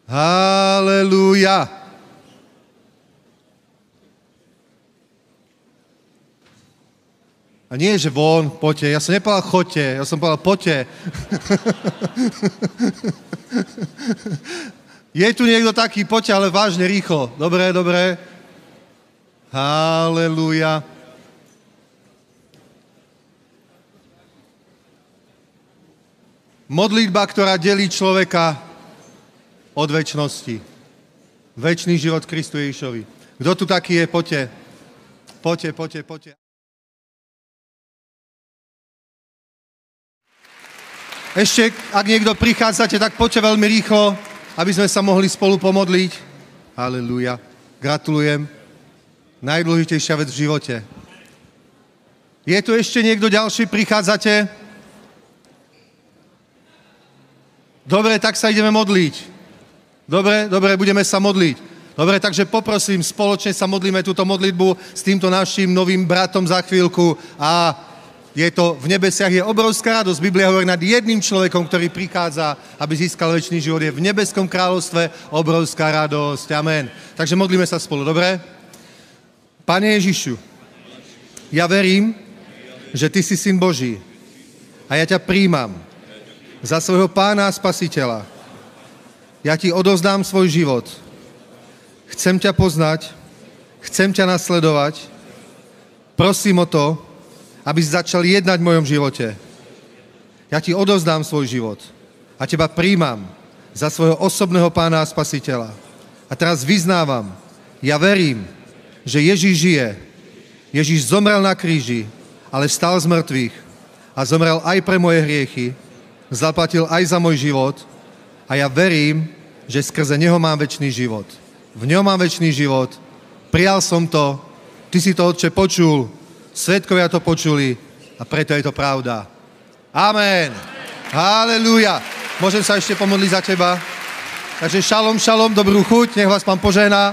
Halelúja. A nie, že von, poďte. Ja som nepovedal chodte, ja som povedal poďte. [laughs] Je tu niekto taký, poďte, ale vážne, rýchlo. Dobre, dobre. Haleluja. Modlitba, ktorá delí človeka od väčšnosti. Večný život Kristu Ježišovi. Kto tu taký je, poďte. Poďte, poďte, poďte. Ešte, ak niekto prichádzate, tak poďte veľmi rýchlo, aby sme sa mohli spolu pomodliť. Halelúja. Gratulujem. Najdôležitejšia vec v živote. Je tu ešte niekto ďalší? Prichádzate? Dobre, tak sa ideme modliť. Dobre, dobre, budeme sa modliť. Dobre, takže poprosím, spoločne sa modlíme túto modlitbu s týmto naším novým bratom za chvíľku a je to v nebesiach, je obrovská radosť. Biblia hovorí nad jedným človekom, ktorý prichádza, aby získal väčší život. Je v nebeskom kráľovstve obrovská radosť. Amen. Takže modlíme sa spolu, dobre? Pane Ježišu, ja verím, že Ty si Syn Boží a ja ťa príjmam za svojho pána a spasiteľa. Ja Ti odozdám svoj život. Chcem ťa poznať, chcem ťa nasledovať. Prosím o to, aby si začal jednať v mojom živote. Ja Ti odozdám svoj život a Teba príjmam za svojho osobného pána a spasiteľa. A teraz vyznávam, ja verím, že Ježíš žije. Ježíš zomrel na kríži, ale vstal z mŕtvych a zomrel aj pre moje hriechy, zaplatil aj za môj život a ja verím, že skrze Neho mám väčší život. V ňom mám väčší život, prijal som to, Ty si to, Otče, počul, svetkovia to počuli a preto je to pravda. Amen. Halelúja. Môžem sa ešte pomodliť za teba? Takže šalom, šalom, dobrú chuť, nech vás pán požehná.